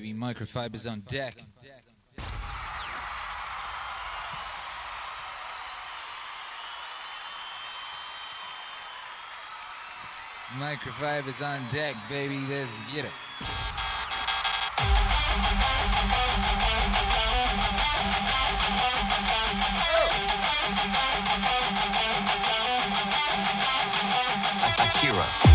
baby. Microfibers on deck. Microfibers on deck, baby. Let's get it. Akira.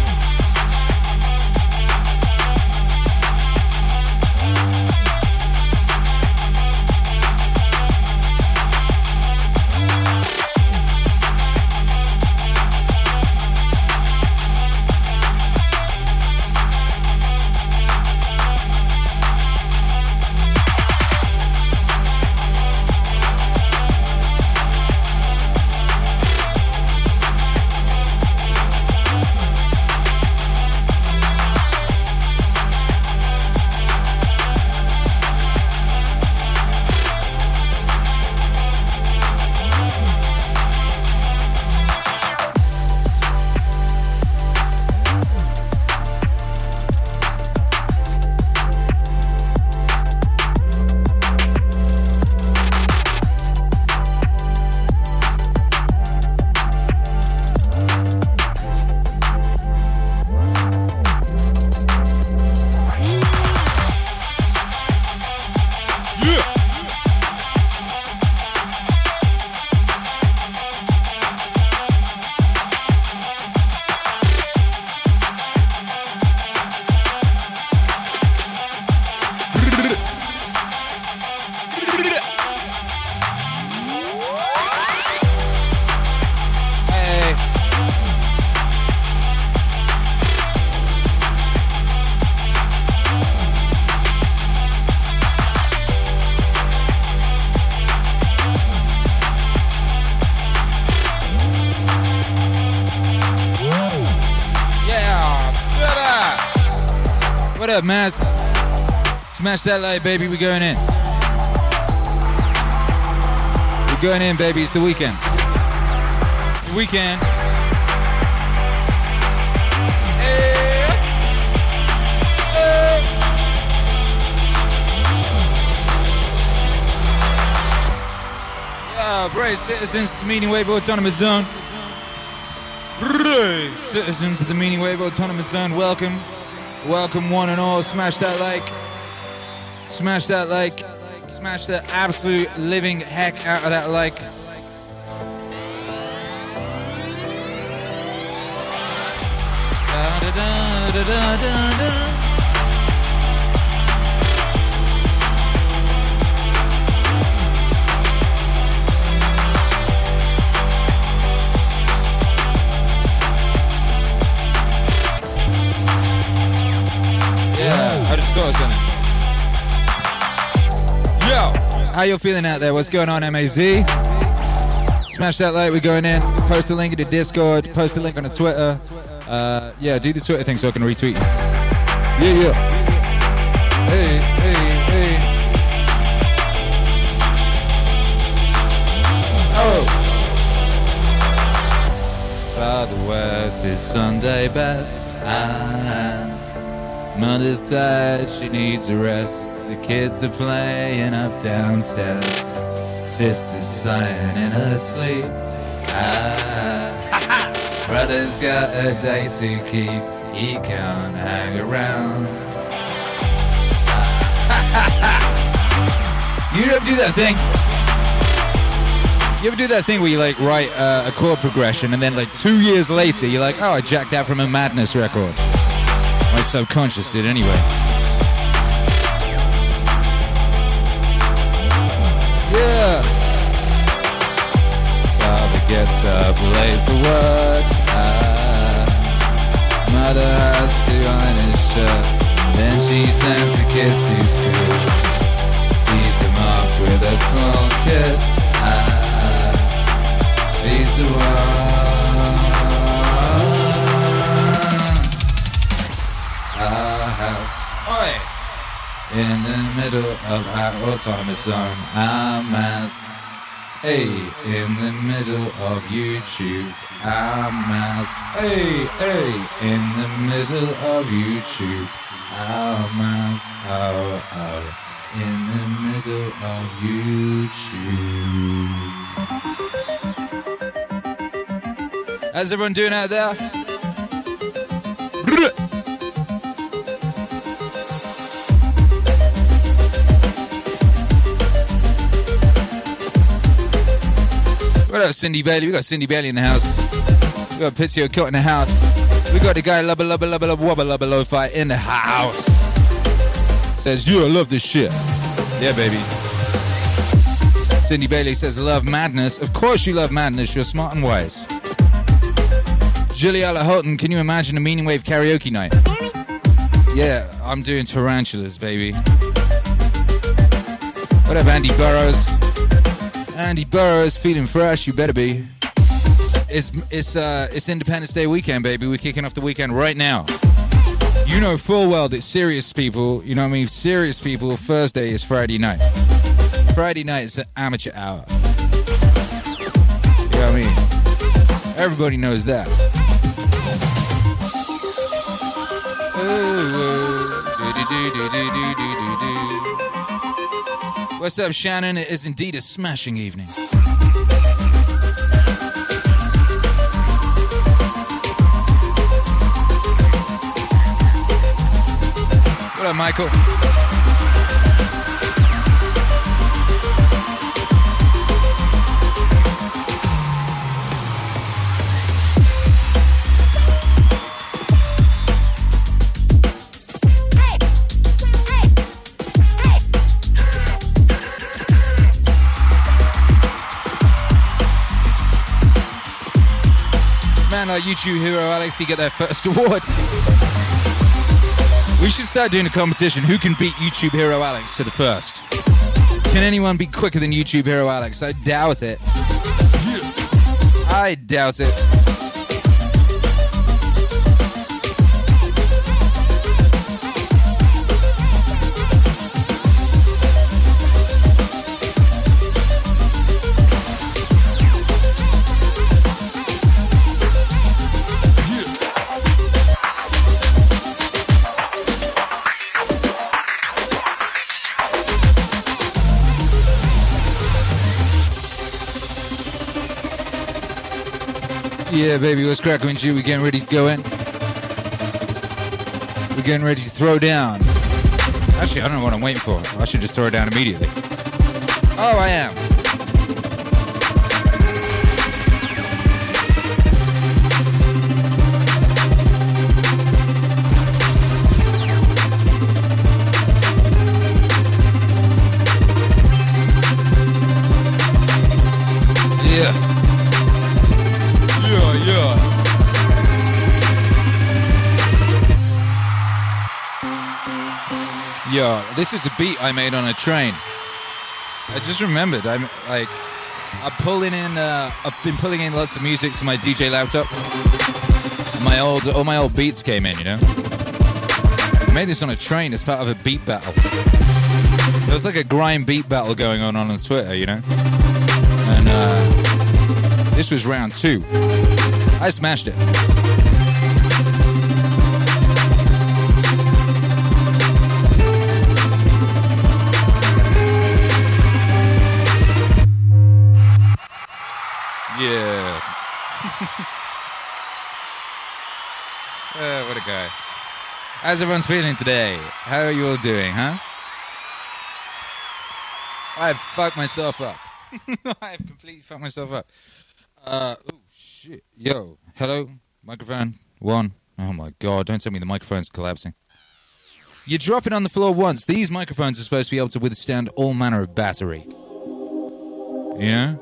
Smash that light, baby. We're going in. We're going in, baby. It's the weekend. The weekend. Brave citizens of the Meaning Wave Autonomous Zone. Brave citizens of the Meaning Wave Autonomous Zone, welcome. Welcome, one and all. Smash that like. Smash that like. Smash the absolute living heck out of that like. Da, da, da, how you feeling out there? What's going on, MAZ? Smash that like, we're going in. Post a link in the Discord, post a link on the Twitter. Uh, yeah, do the Twitter thing so I can retweet you. Yeah, yeah. Hey, hey, hey. Oh. Father West is Sunday best. Ah. Mother's tired, she needs a rest. Kids are playing up downstairs. Sister's sighing in her sleep. Ah. Brother's got a day to keep. He can't hang around. you ever do that thing? You ever do that thing where you like write uh, a chord progression and then like two years later you're like, oh, I jacked that from a Madness record. My subconscious did anyway. Up late for work. Ah. Mother has to iron his shirt. Then she sends the kids to school. Sees them off with a small kiss. Ah. She's the one. Our house. Oi! In the middle of our autonomous zone, I'm as Hey, in the middle of YouTube, I'm as Hey, hey, in the middle of YouTube, I'm as oh, oh, in the middle of YouTube. How's everyone doing out there? What up, Cindy Bailey? We got Cindy Bailey in the house. We got Pizio Kilt in the house. We got the guy Lubba Lubba Lubba Lubba Wubba Lubba Lo-Fi in the house. Says, you love this shit. Yeah, baby. Cindy Bailey says, love madness. Of course you love madness. You're smart and wise. Juliella Houghton, can you imagine a Meaning Wave karaoke night? Yeah, I'm doing tarantulas, baby. What up, Andy Burrows? Andy Burrows, feeling fresh. You better be. It's it's uh it's Independence Day weekend, baby. We're kicking off the weekend right now. You know full well that serious people, you know what I mean? Serious people, Thursday is Friday night. Friday night is an amateur hour. You know what I mean? Everybody knows that. What's up, Shannon? It is indeed a smashing evening. What up, Michael? Man like YouTube hero Alex, he get their first award. We should start doing a competition. Who can beat YouTube hero Alex to the first? Can anyone be quicker than YouTube hero Alex? I doubt it. I doubt it. Yeah, baby, what's cracking with you? We getting ready to go in. We're getting ready to throw down. Actually, I don't know what I'm waiting for. I should just throw it down immediately. Oh, I am. This is a beat I made on a train. I just remembered. I'm like, I'm pulling in. Uh, I've been pulling in lots of music to my DJ laptop. My old, all my old beats came in. You know, I made this on a train as part of a beat battle. There was like a grime beat battle going on on Twitter. You know, and uh, this was round two. I smashed it. A. How's everyone's feeling today? How are you all doing, huh? I've fucked myself up. I've completely fucked myself up. Uh, oh shit. Yo, hello, microphone one. Oh my god, don't tell me the microphone's collapsing. You drop it on the floor once. These microphones are supposed to be able to withstand all manner of battery. You know?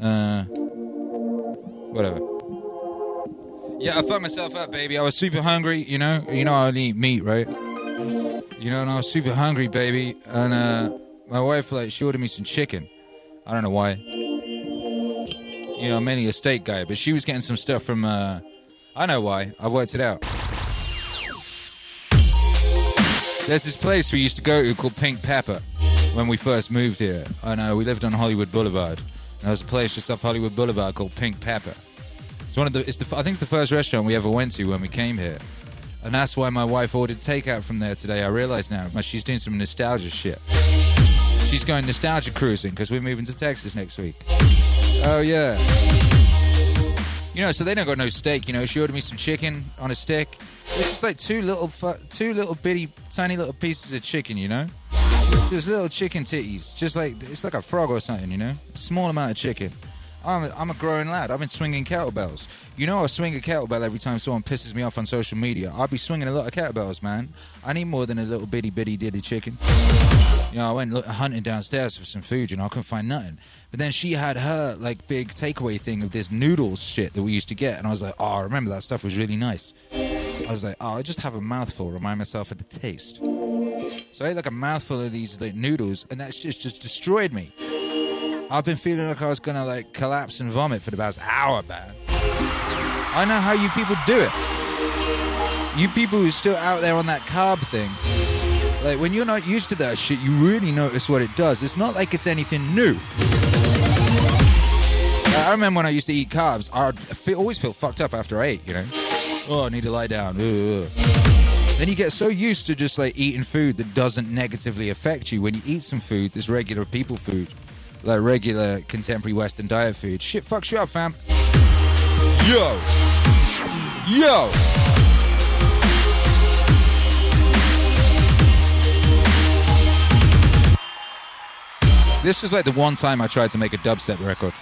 Uh, whatever. Yeah, I fucked myself up, baby. I was super hungry, you know. You know I only eat meat, right? You know, and I was super hungry, baby. And uh, my wife like she ordered me some chicken. I don't know why. You know, I'm mainly a steak guy, but she was getting some stuff from. Uh, I know why. I worked it out. There's this place we used to go to called Pink Pepper when we first moved here, and uh, we lived on Hollywood Boulevard. And there was a place just off Hollywood Boulevard called Pink Pepper. It's one of the. It's the. I think it's the first restaurant we ever went to when we came here. And that's why my wife ordered takeout from there today. I realize now. She's doing some nostalgia shit. She's going nostalgia cruising because we're moving to Texas next week. Oh, yeah. You know, so they don't got no steak. You know, she ordered me some chicken on a stick. It's just like two little, two little bitty, tiny little pieces of chicken. You know, just little chicken titties. Just like it's like a frog or something. You know, small amount of chicken. I'm a, I'm a growing lad. I've been swinging kettlebells. You know, I swing a kettlebell every time someone pisses me off on social media. I'll be swinging a lot of kettlebells, man. I need more than a little bitty bitty ditty chicken. You know, I went hunting downstairs for some food, you know, I couldn't find nothing. But then she had her like big takeaway thing of this noodles shit that we used to get, and I was like, oh, I remember that stuff was really nice. I was like, oh, I just have a mouthful, remind myself of the taste. So I ate like a mouthful of these like noodles, and that just just destroyed me. I've been feeling like I was gonna like collapse and vomit for the past hour, man. I know how you people do it. You people who are still out there on that carb thing. Like when you're not used to that shit, you really notice what it does. It's not like it's anything new. I remember when I used to eat carbs, I'd always feel fucked up after I ate, you know? Oh, I need to lie down. Ugh. Then you get so used to just like eating food that doesn't negatively affect you. When you eat some food that's regular people food, like regular contemporary Western diet food, shit fucks you up, fam. Yo! Yo! This was like the one time I tried to make a dubstep record.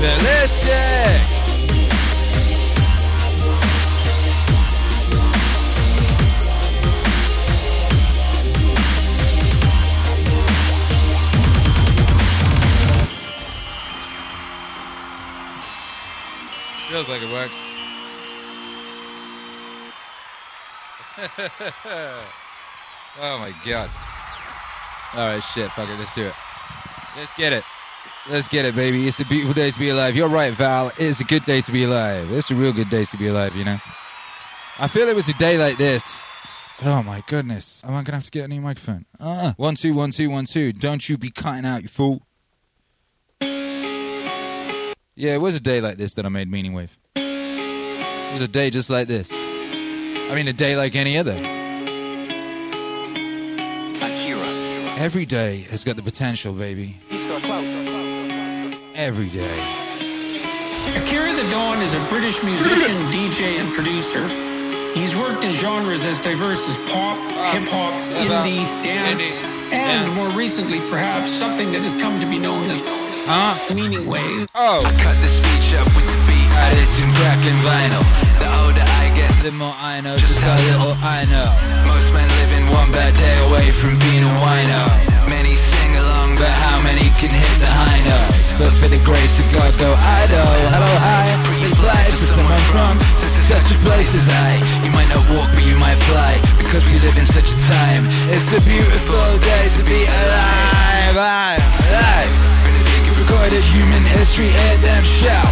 Ballistic! Feels like it works. oh my god. Alright, shit, fuck it, let's do it. Let's get it. Let's get it, baby. It's a beautiful day to be alive. You're right, Val. It's a good day to be alive. It's a real good day to be alive, you know? I feel it was a day like this. Oh my goodness. Am I gonna have to get a new microphone? Uh, one, two, one, two, one, two. Don't you be cutting out, you fool. Yeah, it was a day like this that I made Meaning Wave. It was a day just like this. I mean, a day like any other. Akira. Every day has got the potential, baby. He's got clout. Every day. Akira the Don is a British musician, DJ, and producer. He's worked in genres as diverse as pop, um, hip hop, indie, dance, indie, and dance. more recently, perhaps, something that has come to be known as Huh? meaning wave. Oh. I cut the speech up with the beat. Added some cracking vinyl. The older I get, The more I know, just how little I know. most men living one bad day away from being a wino. Many sing along, but how many can hit the high notes? But for the grace of God, go idle. Hello, hi. Free flight to someone from such a place as I. You might not walk, but you might fly. Because we live in such a time. It's a beautiful day to be alive. I'm alive. Recorded human history, hear them shout.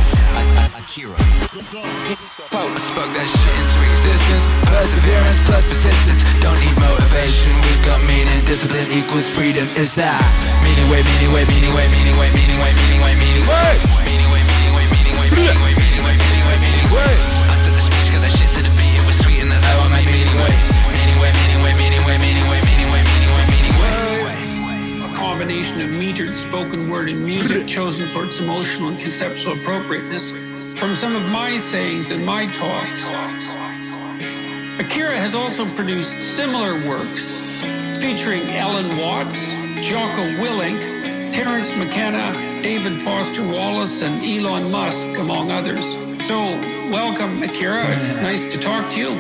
Akira. I spoke that shit into existence. Perseverance plus persistence. Don't need motivation. We've got meaning. Discipline equals freedom. Is that meaning wave, meaning wave, meaning wave, meaning wave, meaning wave, meaning wave, meaning wave, meaning wave, meaning wave, meaning wave, meaning wave, meaning wave, meaning wave, meaning wave. I took the speech, got that shit to the beat. It was sweet, and that's how I made meaning wave. Combination of metered spoken word and music chosen for its emotional and conceptual appropriateness from some of my sayings and my talks. Akira has also produced similar works featuring Alan Watts, Jocko Willink, Terence McKenna, David Foster Wallace, and Elon Musk, among others. So, welcome, Akira. It's nice to talk to you.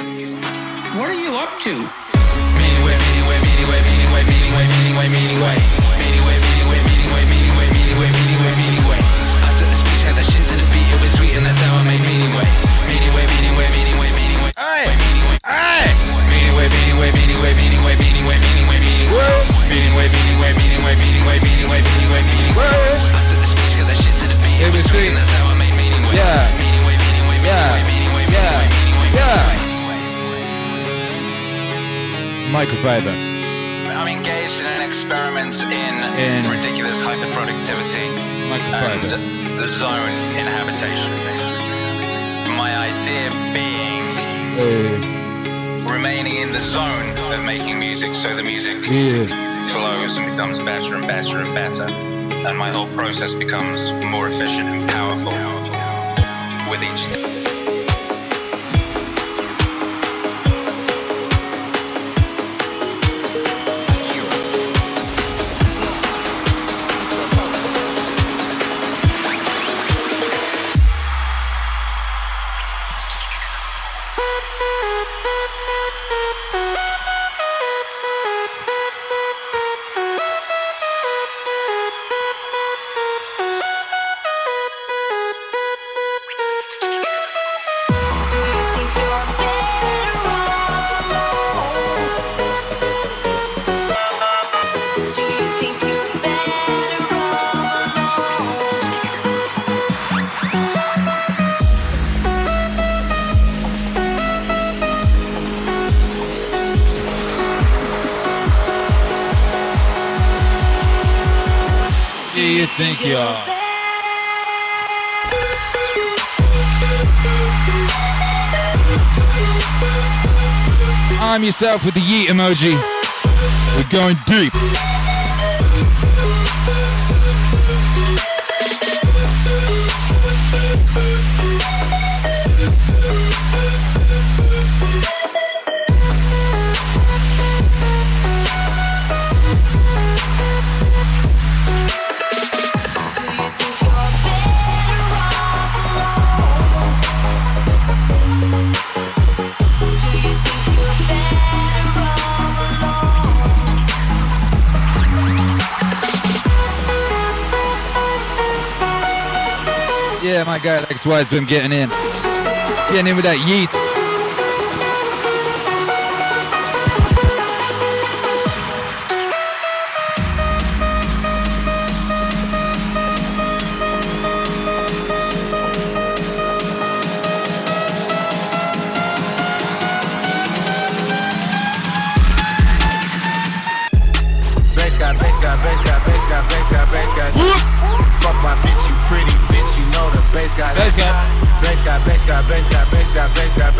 What are you up to? Meaning wave, meaning wave, meaning wave, meaning wave, meaning wave, meaning wave, meaning wave. Meaning wave, way. Meaning wave, meaning wave, meaning wave, meaning wave, meaning wave, meaning wave, meaning wave. I took the speech, got that shit to the beat, it was sweet, that's how I made meaning wave. Yeah. Meaning wave, meaning wave, meaning wave, meaning wave, meaning wave, Yeah. Microfiber. I'm engaged in an experiment. in, in ridiculous hyperproductivity and the zone inhabitation. My idea being uh, remaining in the zone of making music so the music yeah. Flows and becomes better and better and better. And my whole process becomes more efficient and powerful with each. Yourself with the yeet emoji. We're going deep. My guy Lex Wise been getting in. Getting in with that yeet.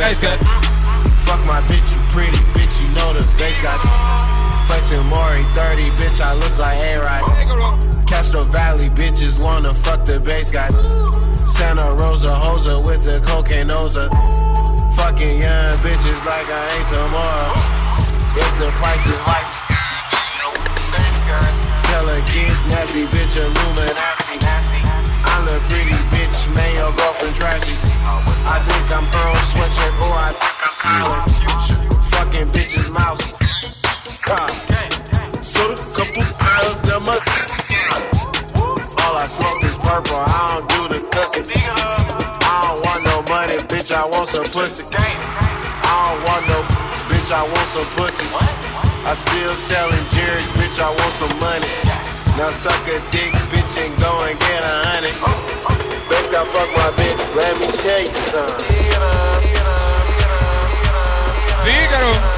face cut. Fuck my bitch, you pretty bitch, you know the base got Flexin' Maury 30, bitch, I look like A-Rod. Castro Valley bitches wanna fuck the base guy. Santa Rosa hoser with the cocaine noser. Fucking young bitches like I ain't tomorrow. It's the price is like, tell a kid nappy, bitch, Illuminati. I'm the pretty bitch, man, your girlfriend trashy. I think I'm Earl Sweatshirt or I think I'm Colin Future. Fucking bitches' mouse. So a couple piles of my. All I smoke is purple. I don't do the cooking. I don't want no money, bitch. I want some pussy. I don't want no bitch. I want some pussy. I still selling Jerry, bitch. I want some money. Now suck a dick, bitch, and go and get a honey. bitch, I fuck my bitch. Let me tell you something. Fígaro.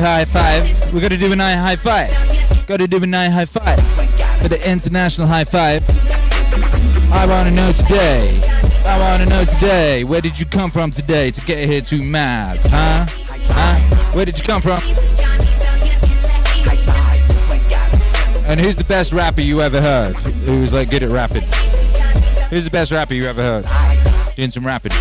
high high five. We gotta do a nine high five. Gotta do a nine high five for the international high five. I wanna know today. I wanna know today. Where did you come from today to get here to Mars? Huh? Huh? Where did you come from? And who's the best rapper you ever heard? Who's like good at rapping? Who's the best rapper you ever heard? Doing some rapping.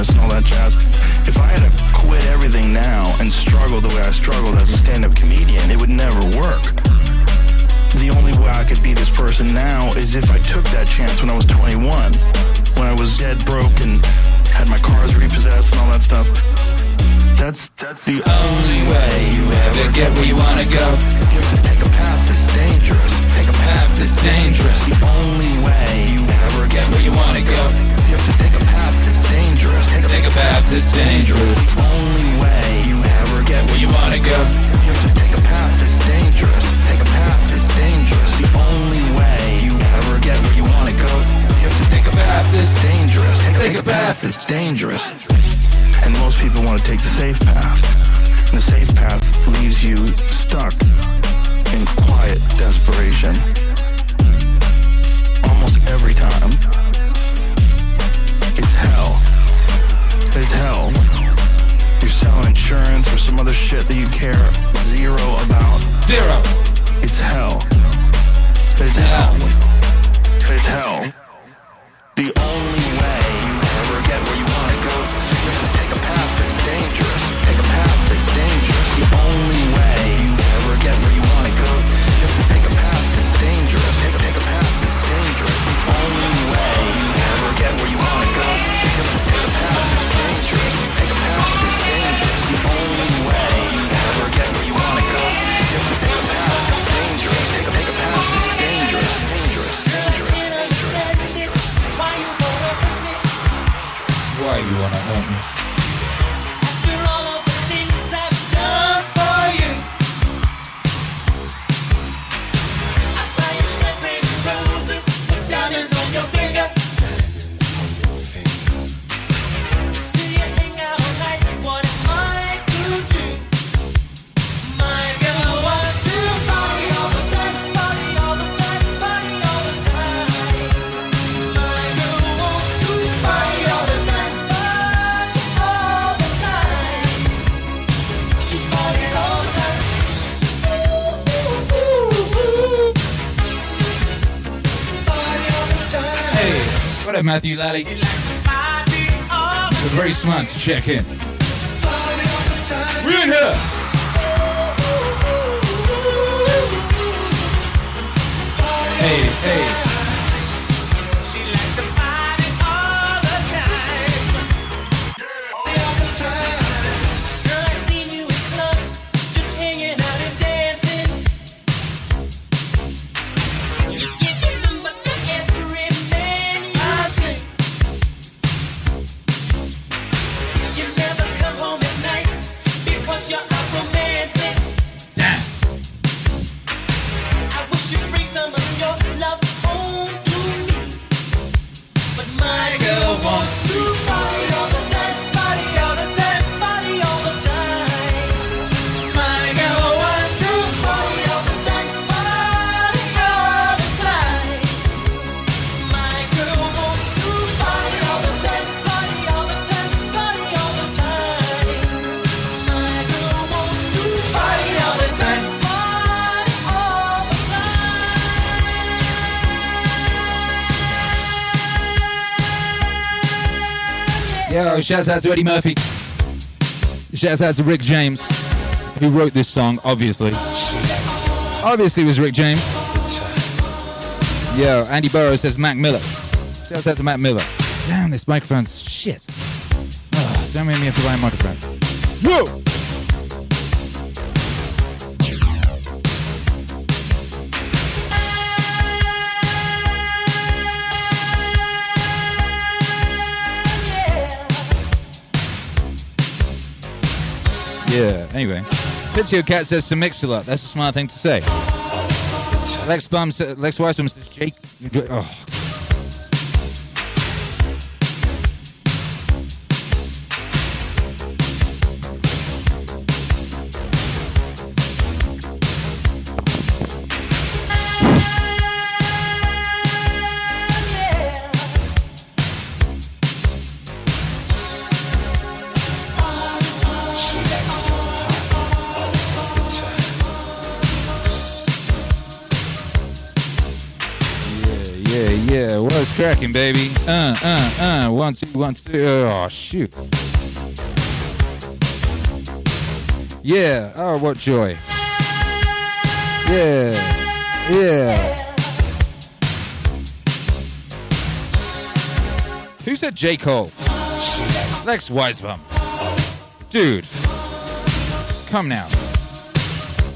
business and all that jazz. If I had to quit everything now and struggle the way I struggled as a stand-up comedian, it would never work. The only way I could be this person now is if I took that chance when I was 21, when I was dead broke and had my cars repossessed and all that stuff. That's that's the only way you ever get where you wanna go. You have to take a path that's dangerous. Take a path that's dangerous. The only way you ever get where you wanna go. You have to take a path a path is dangerous. The only way you ever get where you wanna go. You have to take a path that's dangerous. Take a path that's dangerous. The only way you ever get where you wanna go. You have to take a path that's dangerous. Take, take a path that's dangerous. And most people wanna take the safe path. And the safe path leaves you stuck in quiet desperation. Almost every time. It's hell. You're selling insurance or some other shit that you care zero about. Zero. It's hell. It's hell. It's hell. The only Matthew Lally. It's very smart to check in. We're in here! Hey, hey. Shouts out to Eddie Murphy. Shouts out to Rick James, who wrote this song, obviously. Obviously, it was Rick James. Yo, Andy Burrows says Mac Miller. Shouts out to Mac Miller. Damn, this microphone's shit. Oh, don't make me have to buy a microphone. Whoa! Anyway. Fitzio Cat says to mix a lot. That's a smart thing to say. Lex Bum, Lex Weissman says Jake. Oh, cracking, baby. Uh, uh, uh. One, two, one, two. Oh, shoot. Yeah. Oh, what joy. Yeah. Yeah. Who said J. Cole? Lex Weisbaum. Dude. Come now.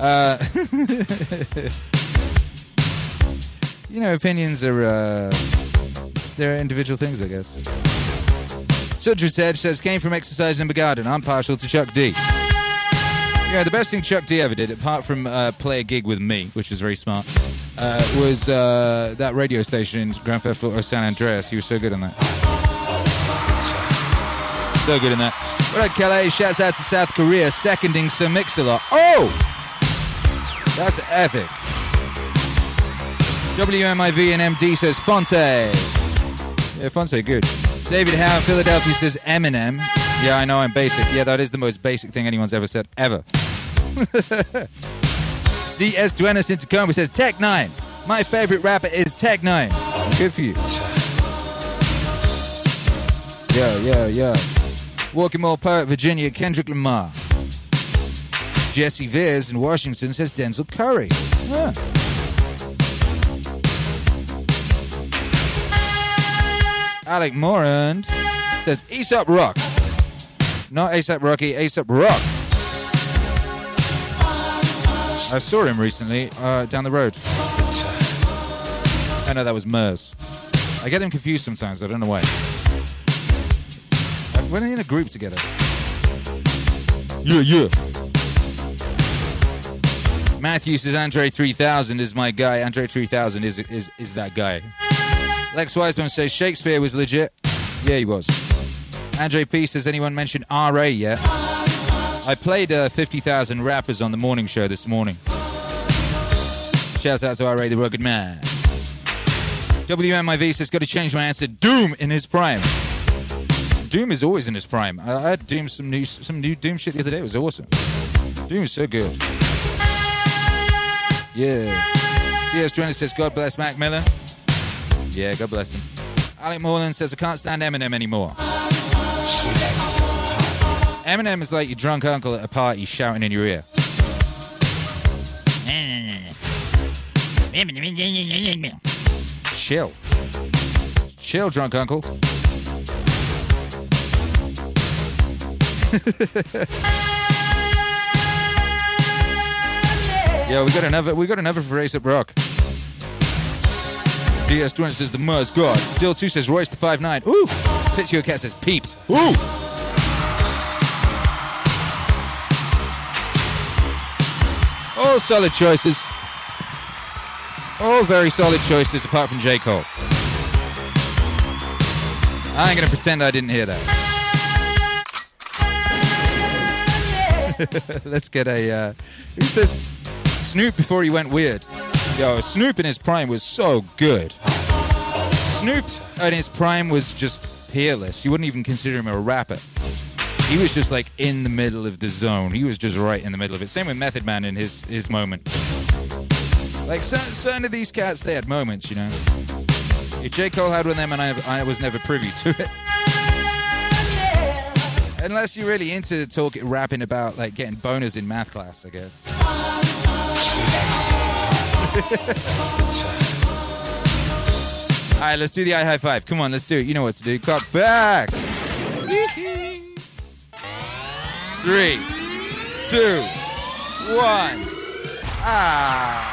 Uh, you know, opinions are. Uh, they're individual things, I guess. Sudra Edge says, came from exercise in the garden. I'm partial to Chuck D. Yeah, the best thing Chuck D ever did, apart from uh, play a gig with me, which was very smart, uh, was uh, that radio station in Grand Theft Auto San Andreas. He was so good on that. So good in that. What up, Kelly? Shouts out to South Korea, seconding Sir Mix-a-Lot. Oh! That's epic. WMIV and MD says Fonte. Yeah, Fonse, good. David Howe, Philadelphia says Eminem. Yeah, I know I'm basic. Yeah, that is the most basic thing anyone's ever said, ever. DS Duenas in Tacoma says Tech N9ne. My favorite rapper is Tech N9ne. Good for you. Yeah, yeah, yeah. Walking Mall Poet, Virginia, Kendrick Lamar. Jesse Veers in Washington says Denzel Curry. Yeah. Alec Morand says Aesop Rock. Not ASAP Rocky, Aesop Rock. I saw him recently uh, down the road. I know that was Murs. I get him confused sometimes, I don't know why. When are in a group together? Yeah, yeah. Matthew says Andre 3000 is my guy. Andre 3000 is is is that guy. Lex Wiseman says Shakespeare was legit. Yeah, he was. Andre P says anyone mentioned RA yet? I played uh, 50,000 rappers on the morning show this morning. Shouts out to RA the Rugged Man. WMIV says got to change my answer. Doom in his prime. Doom is always in his prime. I, I had Doom some new some new Doom shit the other day. It was awesome. Doom is so good. Yeah. DS Journey says, God bless Mac Miller. Yeah, God bless him. Alec Morland says, I can't stand Eminem anymore. Eminem is like your drunk uncle at a party shouting in your ear. Chill. Chill, drunk uncle. Yeah, we got another. We got another for Ace Rock. DS Dwayne says the Muzz God. Dill two says Royce the five nine. Ooh. Pitsio Cat says peep. Ooh. All solid choices. All very solid choices, apart from J Cole. I ain't gonna pretend I didn't hear that. Let's get a. Uh, who said Snoop before he went weird. Yo, Snoop in his prime was so good. Snoop in his prime was just peerless. You wouldn't even consider him a rapper. He was just like in the middle of the zone. He was just right in the middle of it. Same with Method Man in his his moment. Like certain, certain of these cats, they had moments, you know. If J Cole had one of them, and I, I was never privy to it. Unless you're really into talking, rapping about like getting boners in math class, I guess. All right, let's do the eye high five. Come on, let's do it. You know what to do. Cut back. Three, two, one. Ah.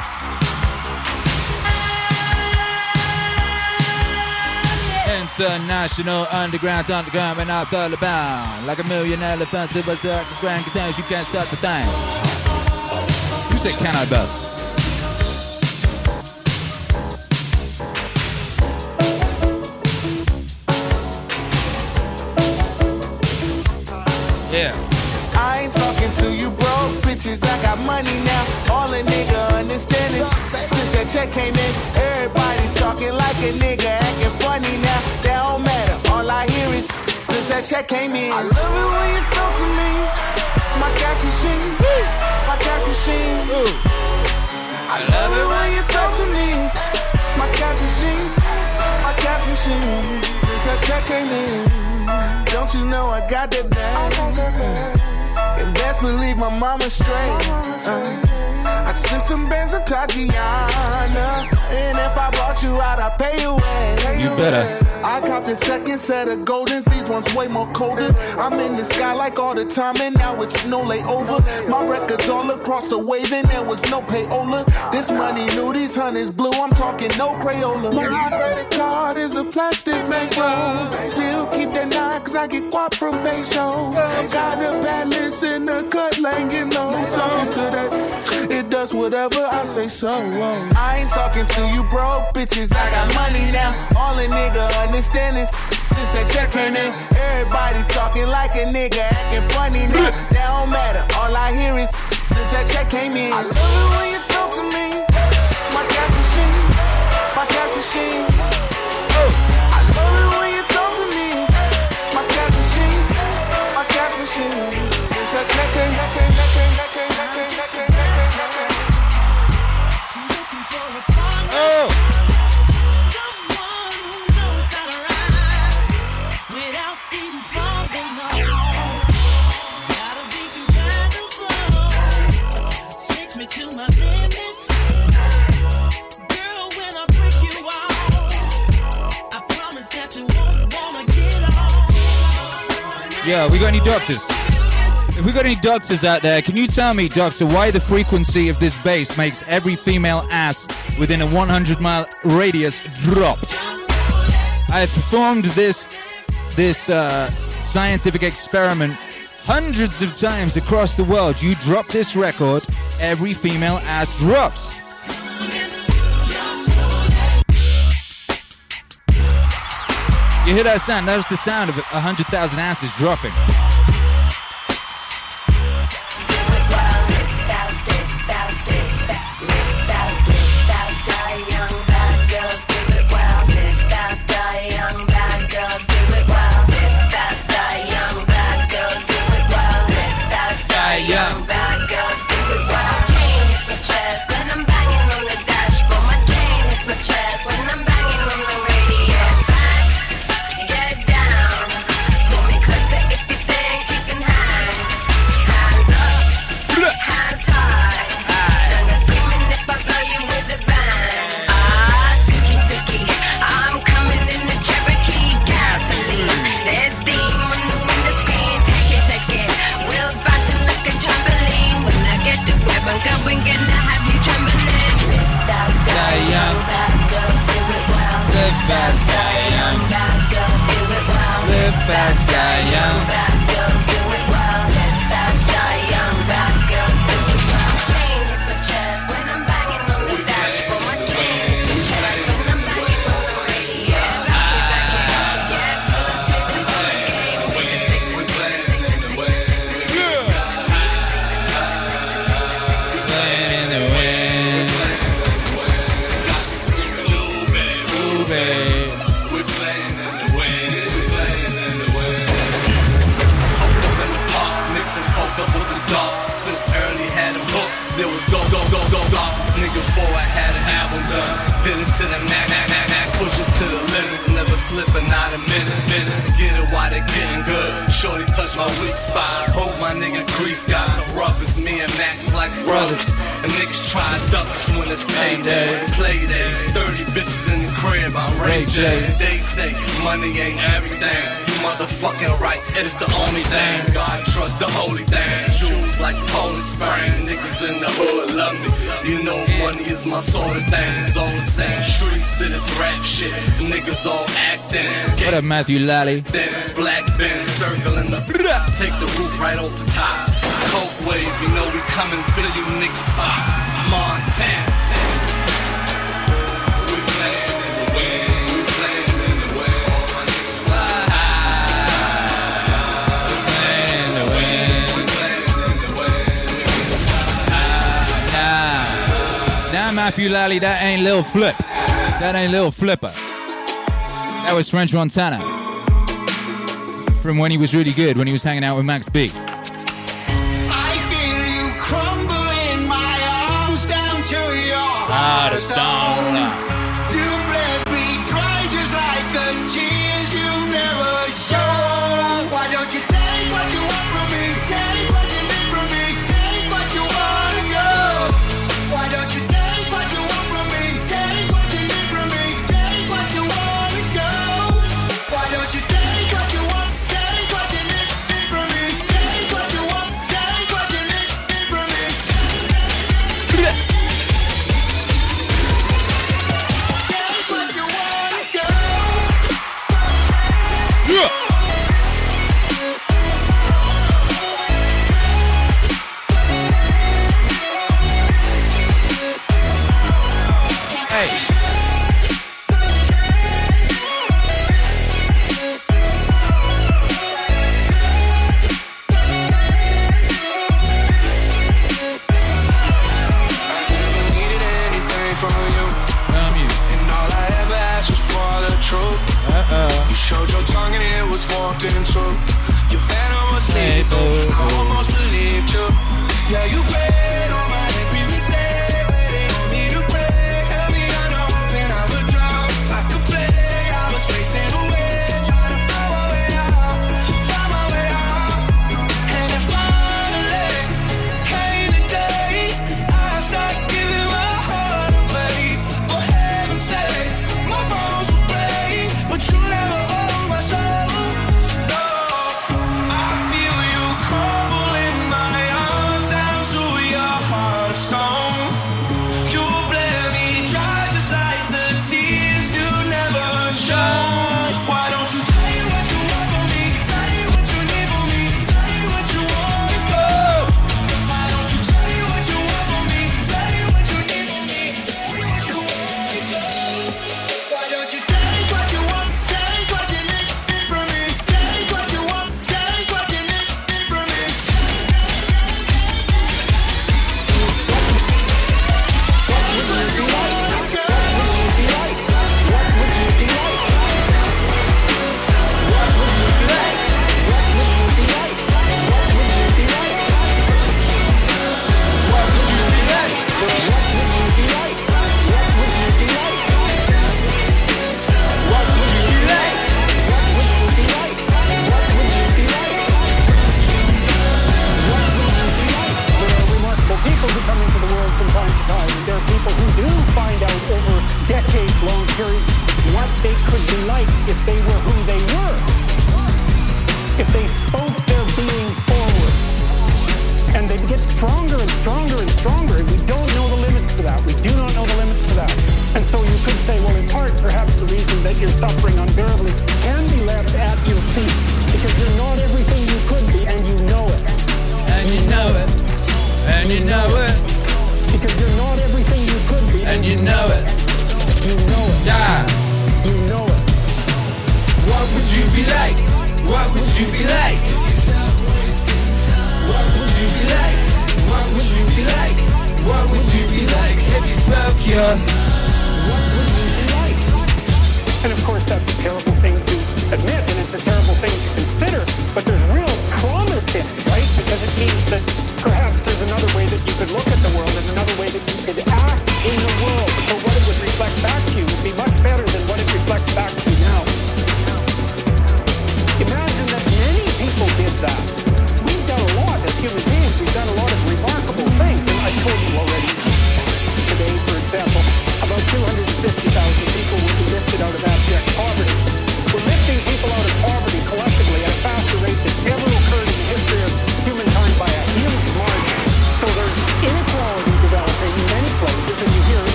International underground, underground, and not the about. Like a million elephants, was a grand contains, you can't stop the thing. Who said, Can I bust? Yeah. I ain't talking to you broke bitches. I got money now. All a nigga understand it. Since that check came in, everybody talking like a nigga acting funny now. That don't matter. All I hear is since that check came in. I love it when you talk to me. My cash machine. My cash machine. I love it when you talk to me. My cash machine. My cash machine. Since that check came in. Don't you know I got that bag? Best believe my mama straight. Uh, I sent some bands of Tatiana. And if I brought you out, I'd pay you way. You better. I got the second set of Goldens. These ones way more colder. I'm in the sky like all the time, and now it's no layover. My records all across the wave, and there was no payola. This money new, these honeys blue. I'm talking no Crayola. My credit card is a plastic bankroll. Still keep that nine, cause I get guap from Bay Show. Got a palace in the cut, laying low. Talking to that. It does whatever I say so. I ain't talking to you broke bitches. I got money now. All a nigga understand is since that check came in, everybody talking like a nigga acting funny now. That don't matter. All I hear is since that check came in. I love it when you talk to me. My cash machine, my cash machine. Yeah, we got any doctors? If we got any doctors out there, can you tell me, doctor, why the frequency of this bass makes every female ass within a 100 mile radius drop? I have performed this this uh, scientific experiment hundreds of times across the world. You drop this record, every female ass drops. You hear that sound. That's the sound of 100,000 asses dropping. fast. album done. Been it to the max, max, max, max, push it to the limit. Never slipping, not a minute, minute. Get it while they're getting good. Shorty touch my weak spot. Hope my nigga Grease got some rough as Me and Max like brothers. And niggas try ducks when it's payday. Playday. 30 bitches in the crib. I'm Ray J. They say money ain't everything. You motherfucking right. It's the only thing. God trust the holy thing. Jewels like Poland Spring. Niggas in the hood love me. You know money is my sort of thing. It's all the same. Streets to this rap shit. Niggas all acting. What up, Matthew Lally? Black Ben circle the Take the roof right off the top. Coke wave, you know we coming for you niggas. Montana. We playing in the wind. We playing in the wind. We in the wind. Nah. Matthew Lally, that ain't Lil Flip. That ain't Lil Flipper. That was French Montana from when he was really good, when he was hanging out with Max B.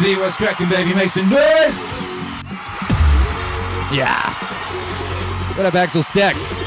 See what's cracking, baby? Make some noise! Yeah. What up, Axel Stacks?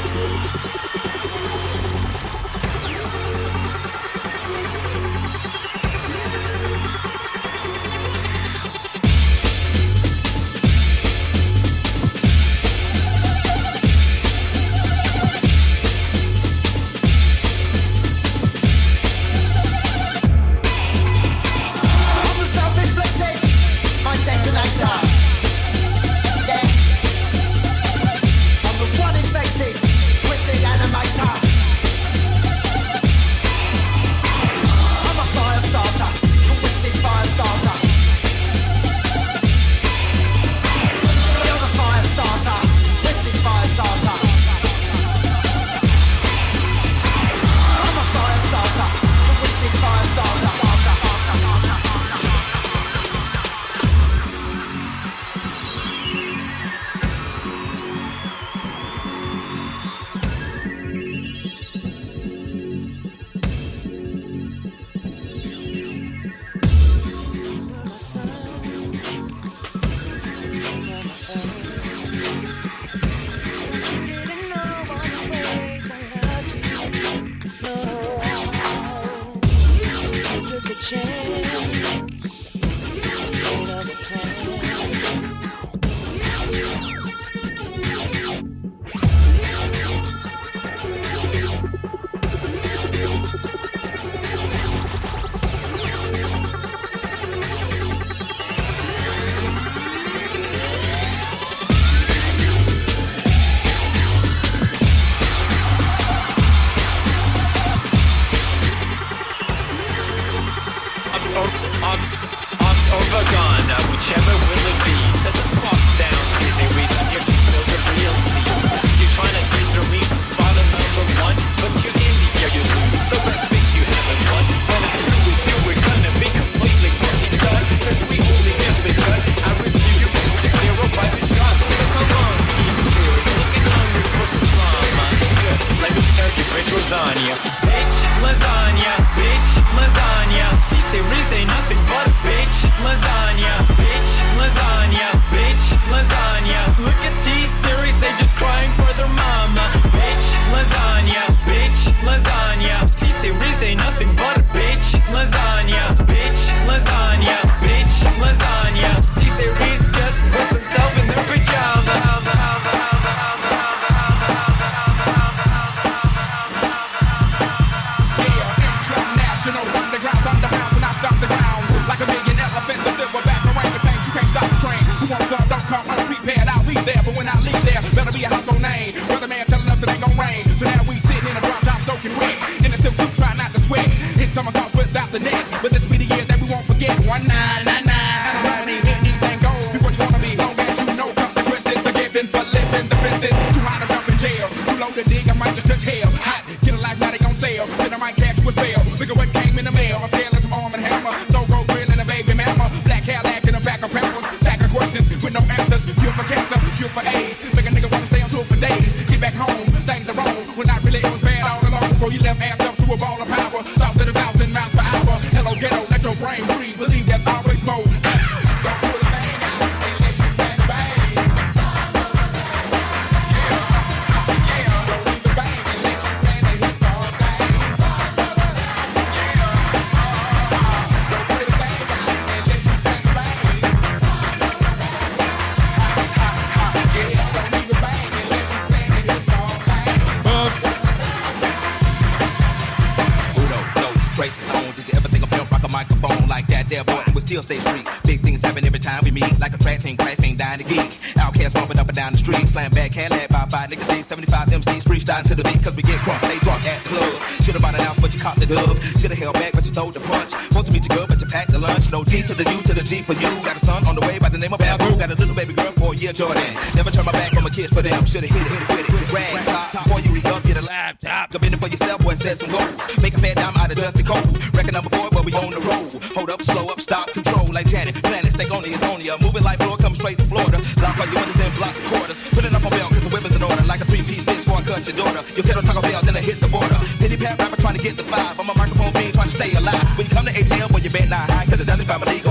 Tony is on ya. Moving like Florida, coming straight to Florida. Lock all your windows and block the quarters. Putting up a bail, cause the is in order. Like a three piece bitch, before I cut your daughter. Your kettle Taco Bell, then I hit the border. Pity pat rapper trying to get the vibe. I'm a microphone being trying to stay alive. When you come to ATL, well, you bet not high, cause it doesn't find legal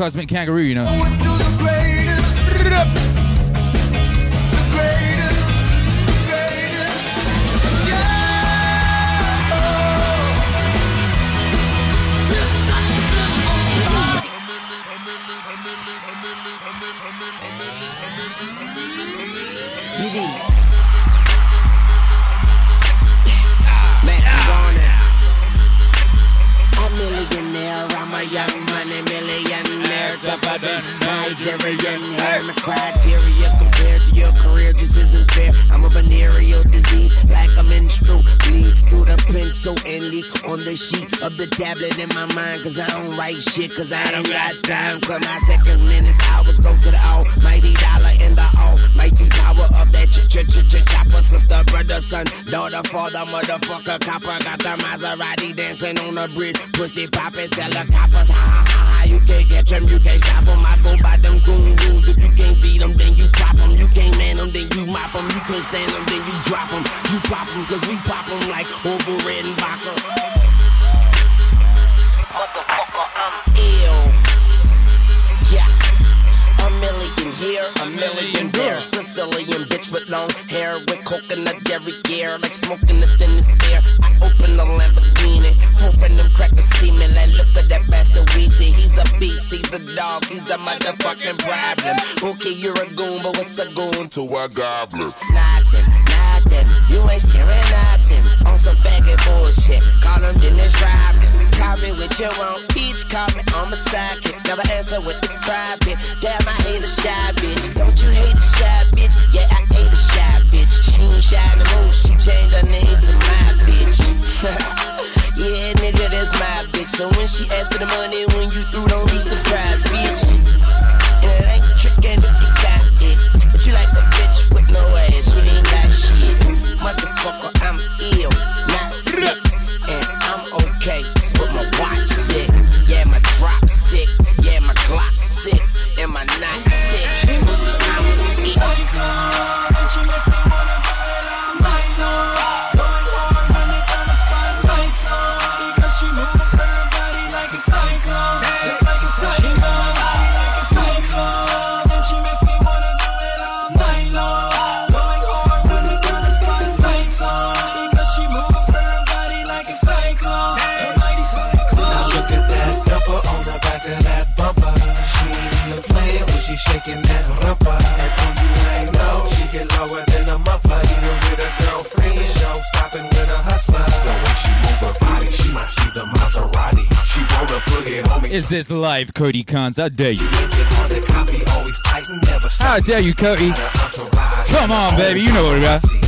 cosmic kangaroo, you know. Shit, cause I don't got time. Cause my seconds, minutes, hours go to the almighty dollar and the almighty power of that ch ch ch ch chopper. Sister, brother, son, daughter, father, motherfucker, copper. Got the Maserati dancing on the bridge. Pussy poppin', tell the coppers, ha ha ha ha. You can't catch 'em, you can't stop 'em. You're a goon, but what's a goon to a gobbler? Nothing, nothing. You ain't scaring nothing. On some faggot bullshit. Call him Dennis Rodman. Call me with your own peach, call me on my sidekick. Never answer with it's private. Damn, I hate a shy bitch. Don't you hate a shy bitch? Yeah, I hate a shy bitch. She ain't shy no more. She changed her name to my bitch. yeah, nigga, that's my bitch. So when she asks for the money, when you through, don't be surprised, bitch. And it ain't Motherfucker, I'm this live, Cody Cons? How dare you? How dare you, Cody? Come on, baby, you know what we got.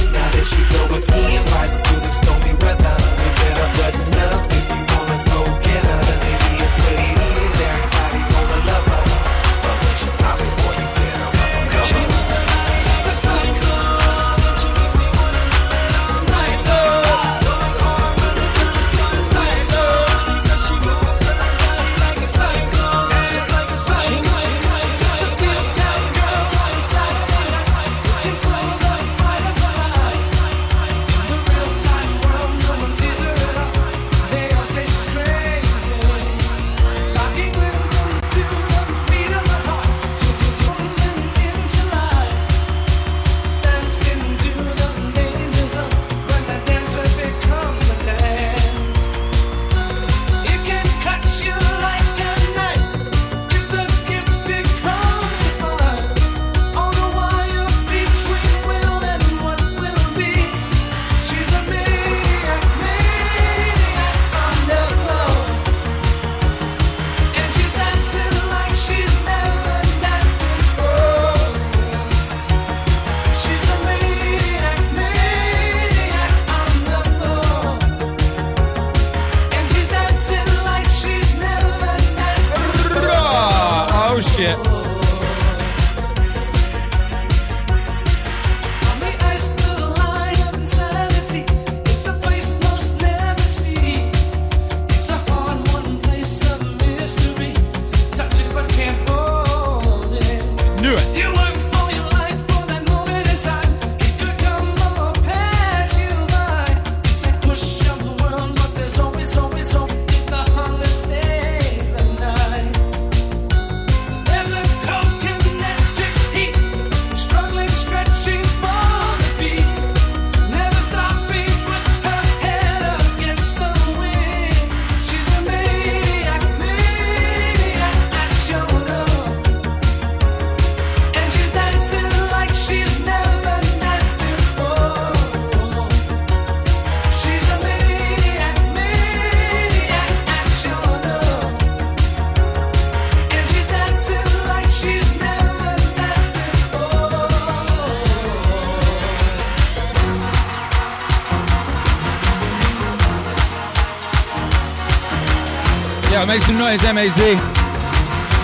Noise, MAZ.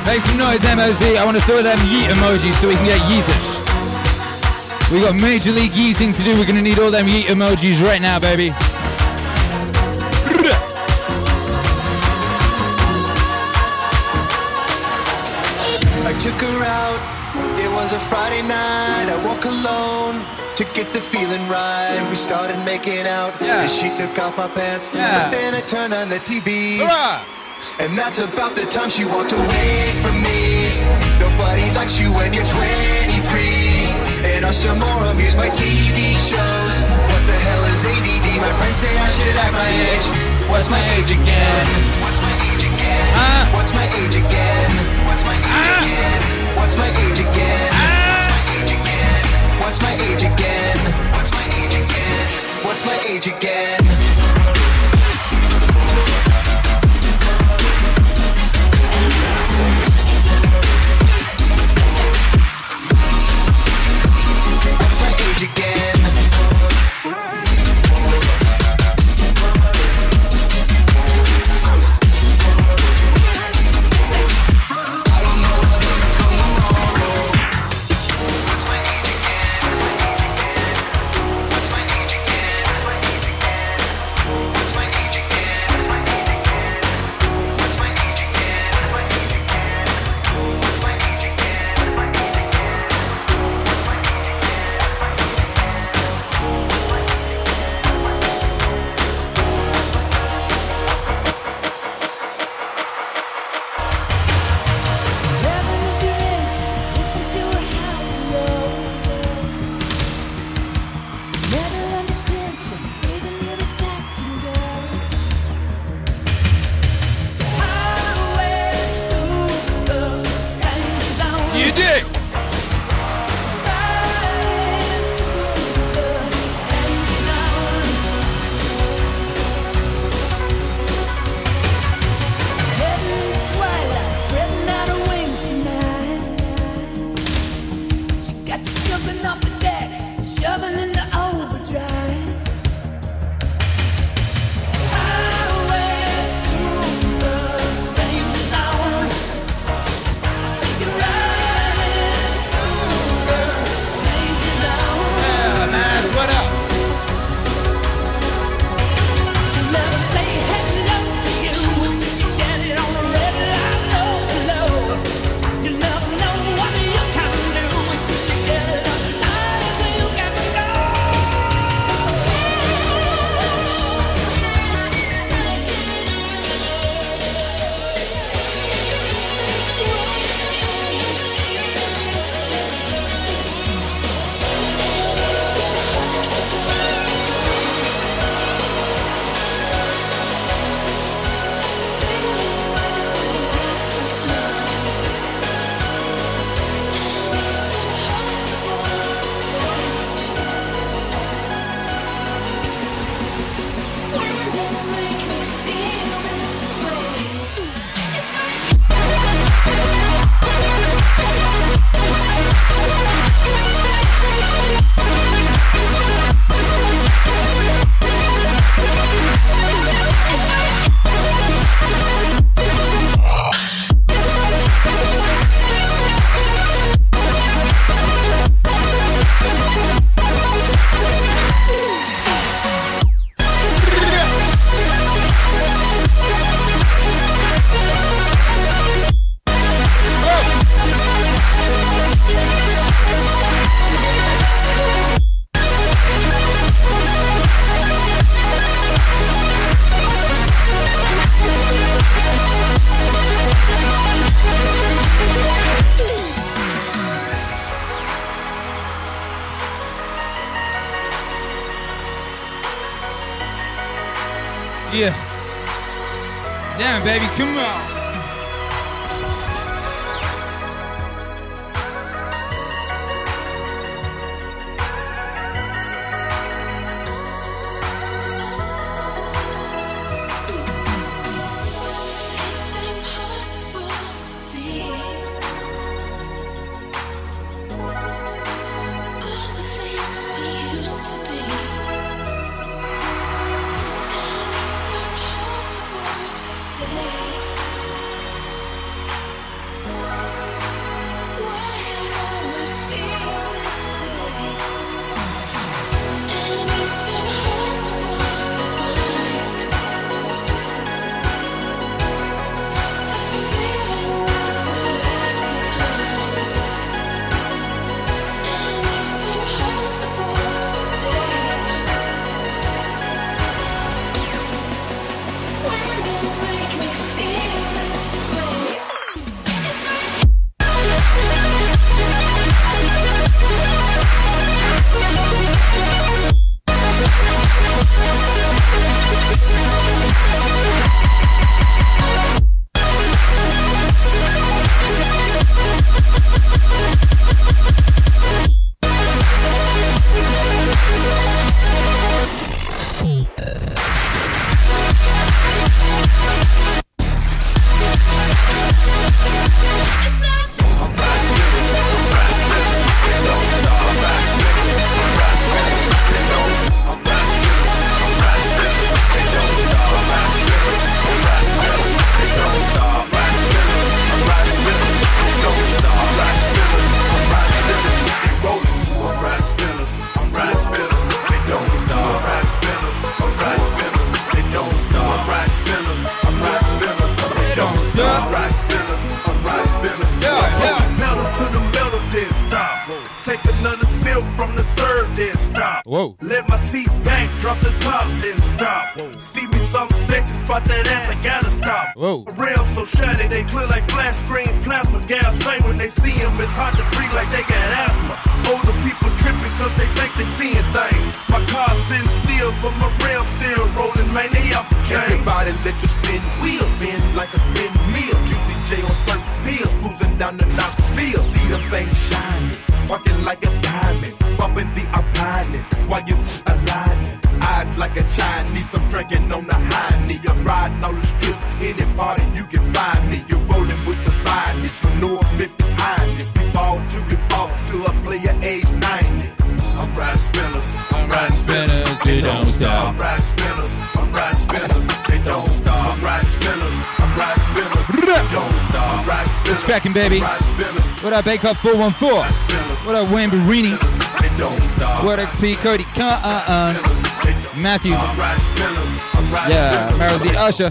Make some noise, MOZ. I want to see them yeet emojis so we can get yeetish. We got Major League yeeting to do. We're gonna need all them yeet emojis right now, baby. I took her out. It was a Friday night. I woke alone to get the feeling right. We started making out. Yeah. And she took off my pants. Yeah. But then I turned on the TV. And that's about the time she walked away from me. Nobody likes you when you're 23. And I still more amused by TV shows. What the hell is ADD? My friends say I should act my age. What's my age again? What's my age again? Uh, What's my age again? What's my age uh, again? Ah. What's my age again? What's my age again? What's my age again? What's my age again? What's my age again? Baby, come Bake Up 414. What up, Wayne Barini? What XP Cody? Uh uh. Matthew. Yeah, Marazine Usher.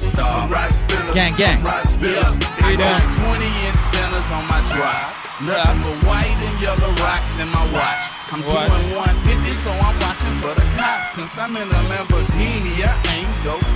Gang, gang. How you 20 inch on my drive. White and yellow rocks in my watch. I'm what? doing 150, so I'm watching for the cops. Since I'm in a Lamborghini, I ain't ghost.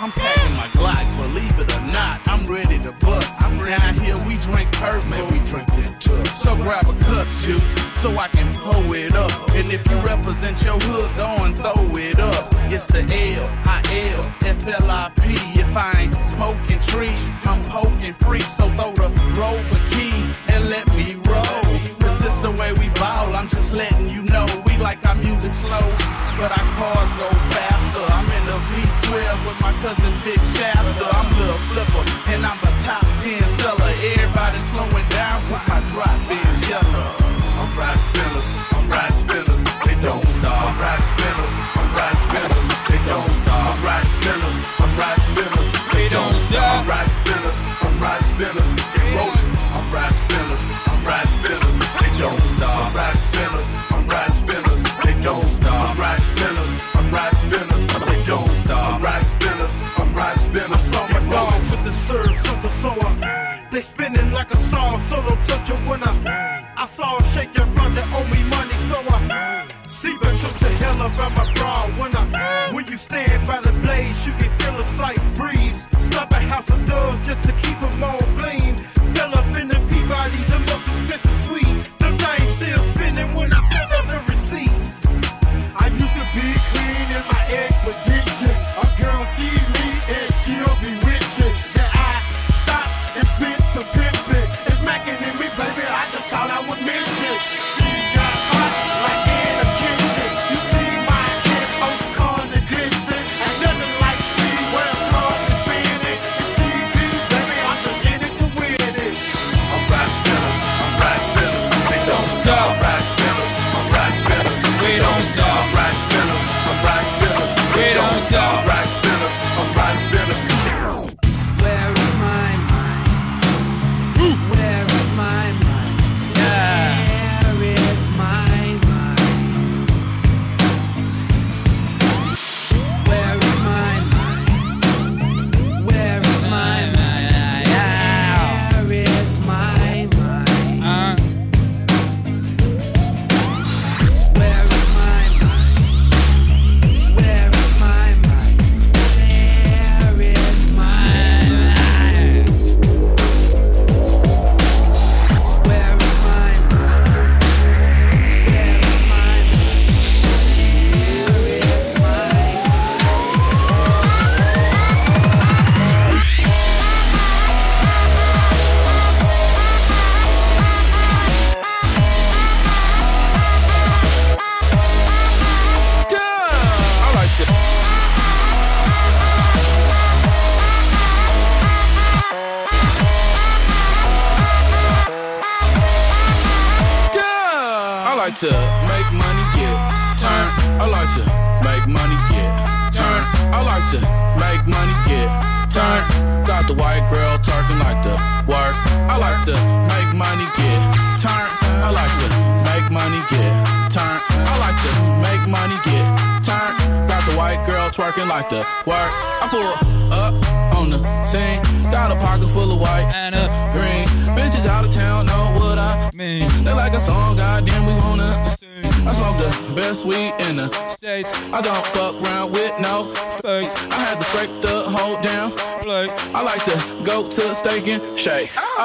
I'm packing my Glock, believe it or not, I'm ready to bust. I'm down here, we drink herb, man, we drink that too. So grab a cup, juice, so I can pour it up. And if you represent your hood, go and throw it up. It's the L, I L, F L I P. If I ain't smoking trees, I'm poking free. So throw the roll for keys and let me roll. Cause this the way we ball, I'm just letting you like our music slow, but our cars go faster. I'm in a V12 with my cousin Big Shasta. I'm Lil Flipper, and I'm a top 10 seller. Everybody slowing down cause my drop is yellow. I'm ride spinners, I'm ride spinners, they don't stop. I'm ride spinners, I'm ride spinners, they don't stop. I'm ride spinners. smell of my bra when I when you stand by the blaze, you can feel a slight breeze. Stop a house of doors just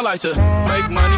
like to make money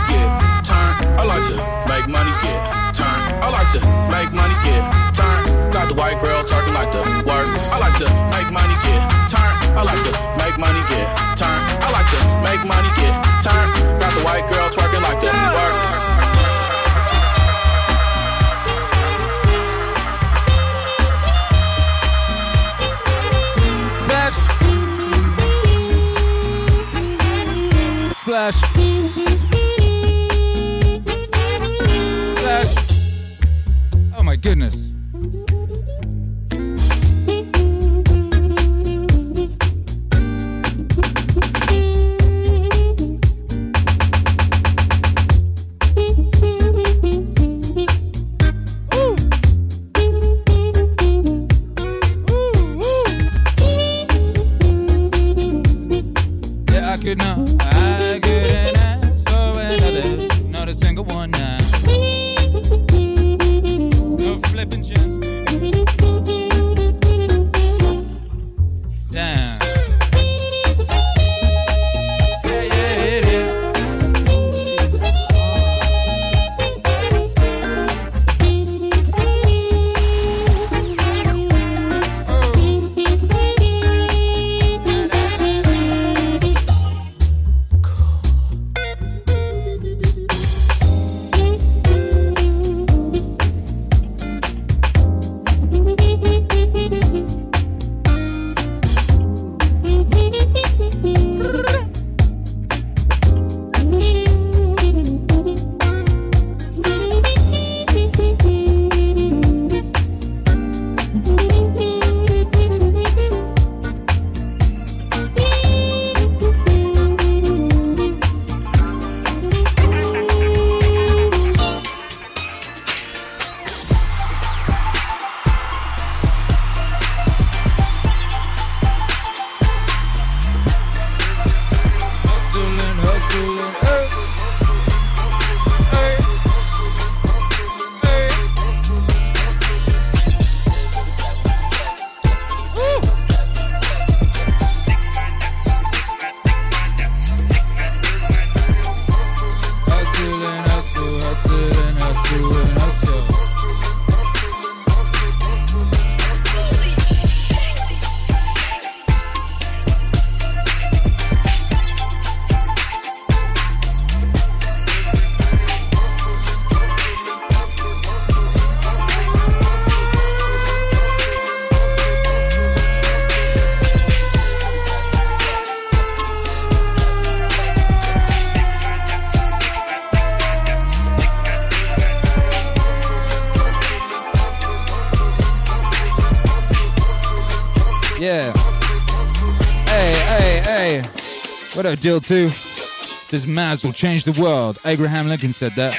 What up, Dill 2? Says Maz will change the world. Abraham Lincoln said that.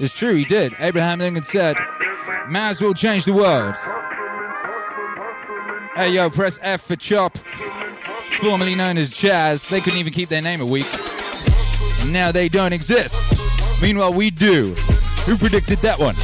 It's true, he did. Abraham Lincoln said, Maz will change the world. Hey, yo, press F for Chop. Formerly known as Jazz. They couldn't even keep their name a week. Now they don't exist. Meanwhile, we do. Who predicted that one?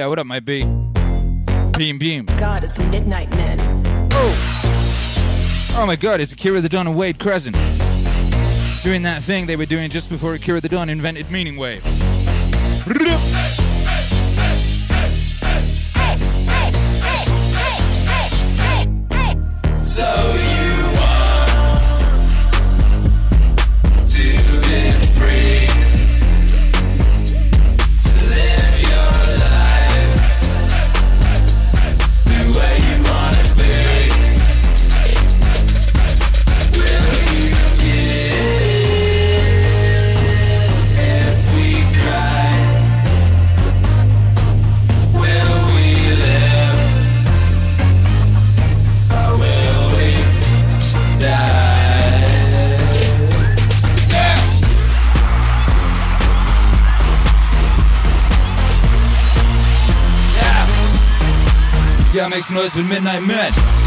Yeah, what up, my B? Beam, beam. God is the Midnight Men. Oh! Oh my god, it's Akira the Don and Wade Crescent. Doing that thing they were doing just before Akira the Don invented Meaning Wave. Make noise for Midnight Men.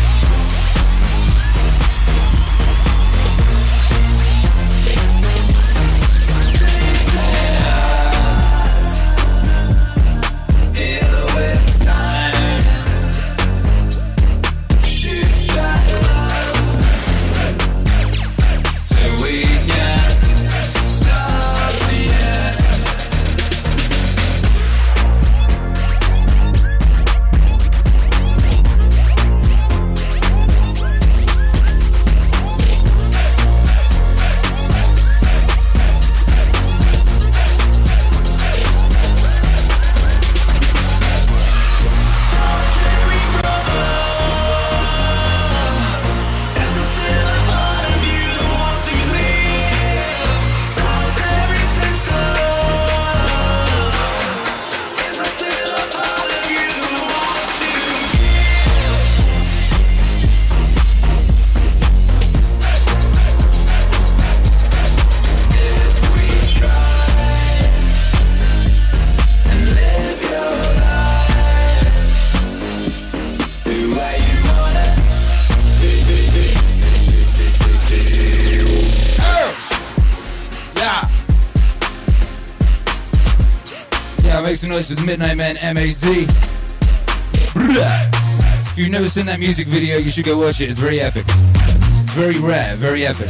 Some noise for Midnight Man MAZ. If you've never seen that music video, you should go watch it. It's very epic. It's very rare, very epic.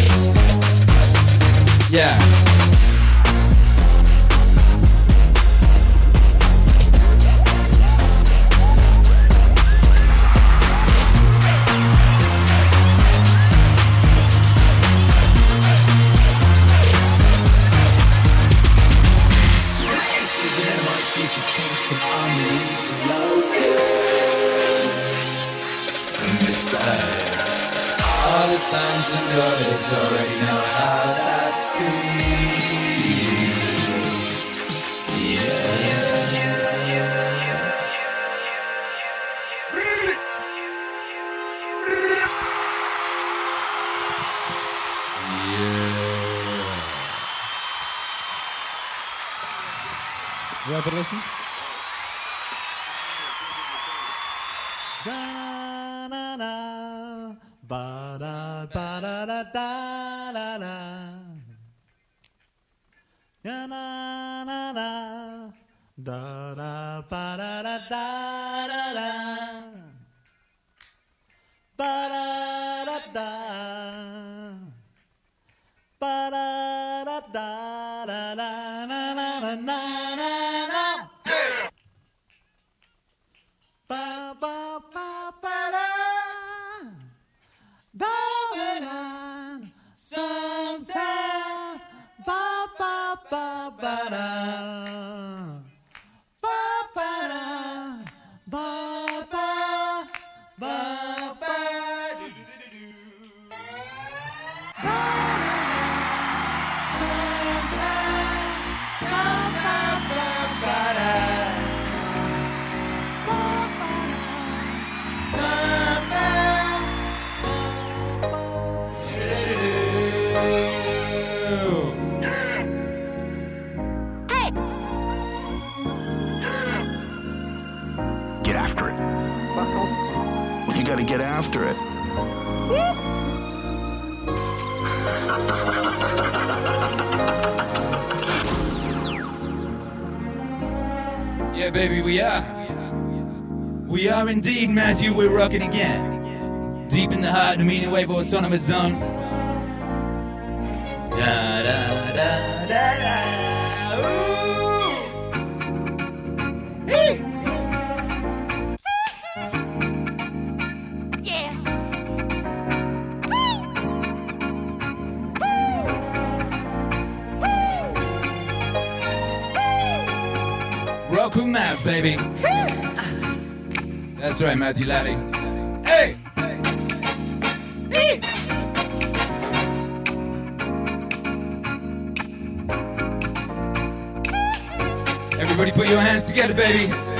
Yeah. Zone. Da da da da da. Ooh. Hey. Roku Mass, baby. That's right, Matthew Laddie. Everybody put your hands together, baby.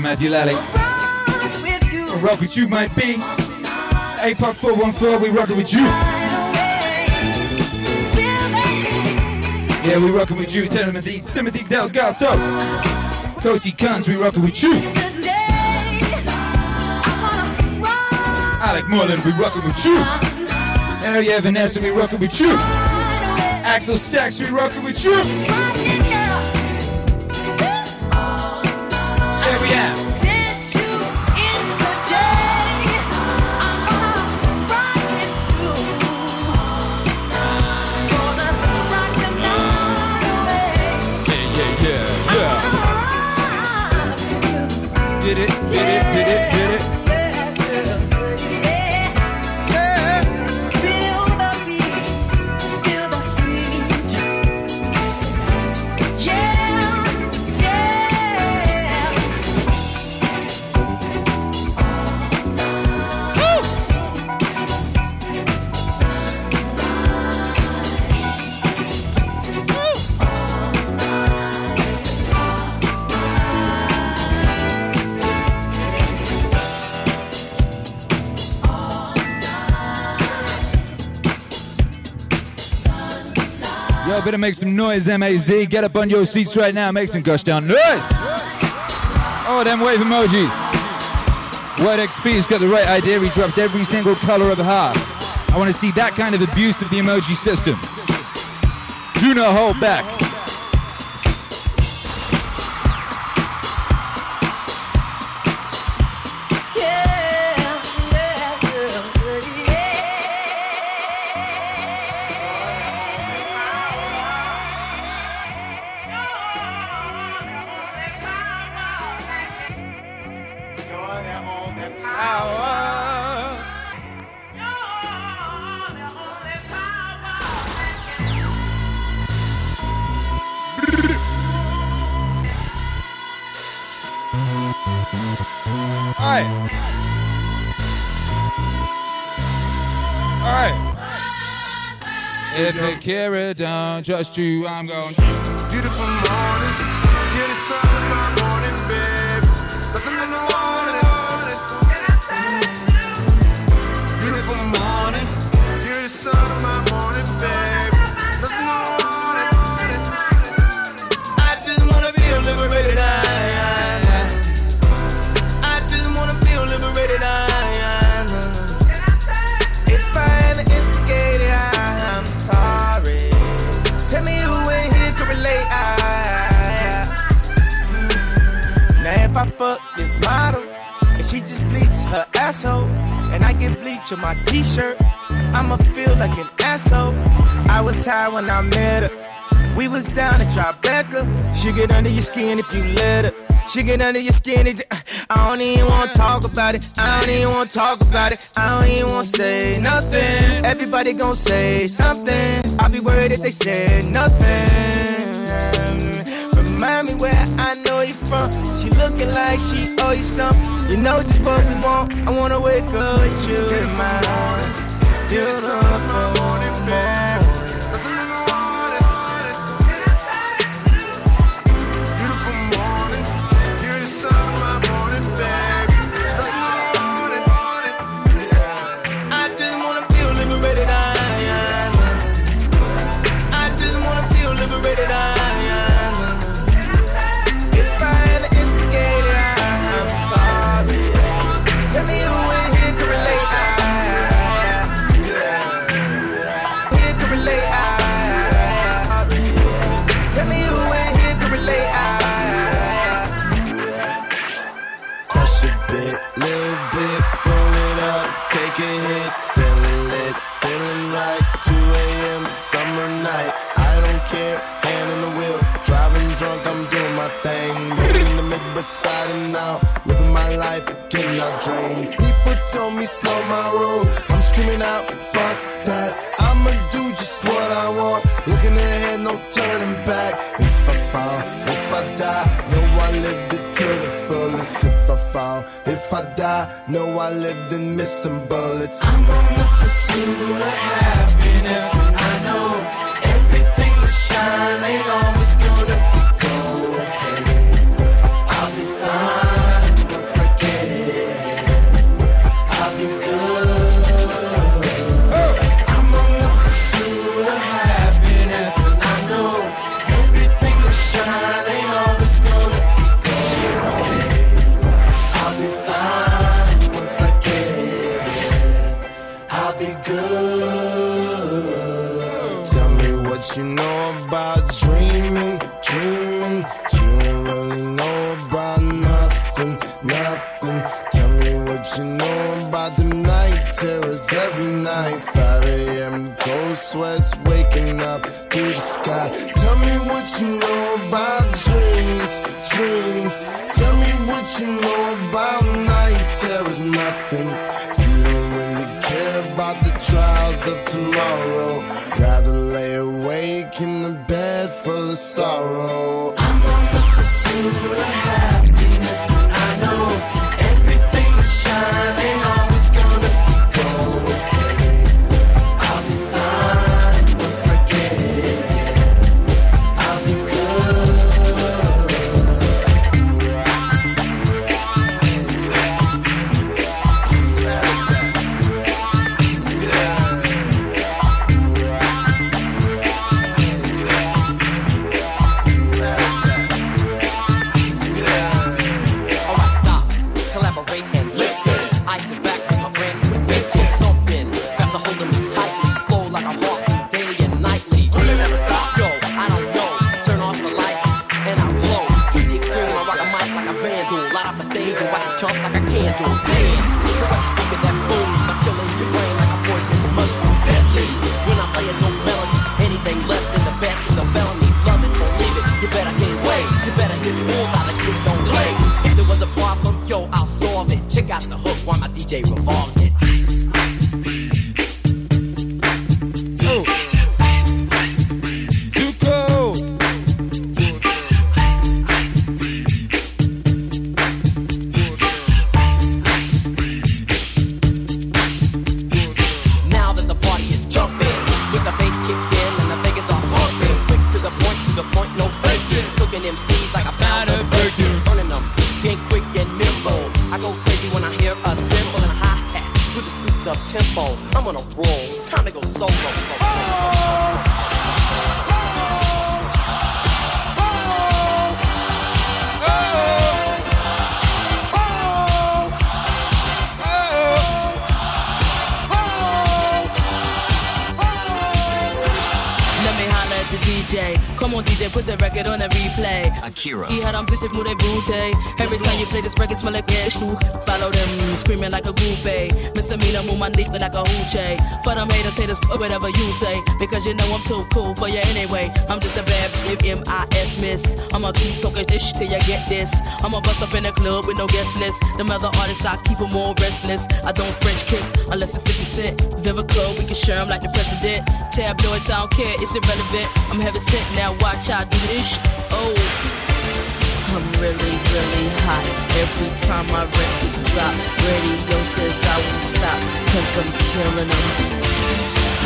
Matthew Lally. Rock with you, might be. APOC 414, we rocking with you. Yeah, we rocking with you. Timothy, Timothy Delgado. Cozy Guns, we rocking with you. Alec Moreland, we rocking with you. Hell yeah, Vanessa, we rocking with you. Axel Stacks, we rocking with you. Yo, better make some noise, MAZ. Get up on your seats right now. Make some gush down noise. Oh, them wave emojis. Word XP's got the right idea. He dropped every single color of heart. I want to see that kind of abuse of the emoji system. Do not hold back. Alright. Alright. If Akira don't trust you, I'm going. Beautiful morning, you're the sun fuck this model and she just bleached her asshole and I get bleach on my t-shirt, I'ma feel like an asshole. I was high when I met her. We was down at Tribeca. She get under your skin if you let her. She get under your skin. It, I don't even wanna talk about it. I don't even wanna talk about it. I don't even wanna say nothing. Everybody gon' say something. I'll be worried if they say nothing. Remind me where I know She looking like she owe you something. You know just what we want. I wanna wake up with you in my morning, Beautiful and now, living my life, getting our dreams. People told me slow my roll, I'm screaming out, fuck that. I'ma do just what I want, looking ahead, no turning back. If I fall, if I die, know I lived it to the fullest. If I fall, if I die, know I lived missed some bullets. I'm on the pursuit of happiness, and I know everything that shine ain't always West, waking up to the sky. Tell me what you know about dreams, dreams. Tell me what you know about night terrors, nothing. You don't really care about the trials of tomorrow. Rather lay awake in the bed full of sorrow. I'm on the pursuit of hook while screaming like a. Mr. Mina move my dick like a hoochie. For them haters, haters, uh, fuck whatever you say. Because you know I'm too cool for you anyway. I'm just a bad M-I-S miss. I'ma keep talking this shit till you get this. I'ma bust up in the club with no guest list. Them other artists, I keep them all restless. I don't French kiss unless it's 50 Cent. Vivica, we can share 'em like the president. Tabloids, I don't care, it's irrelevant. I'm heaven sent now, watch I do this. Oh. Really, really hot. Every time my records drop, radio says I won't stop, cause I'm killing them.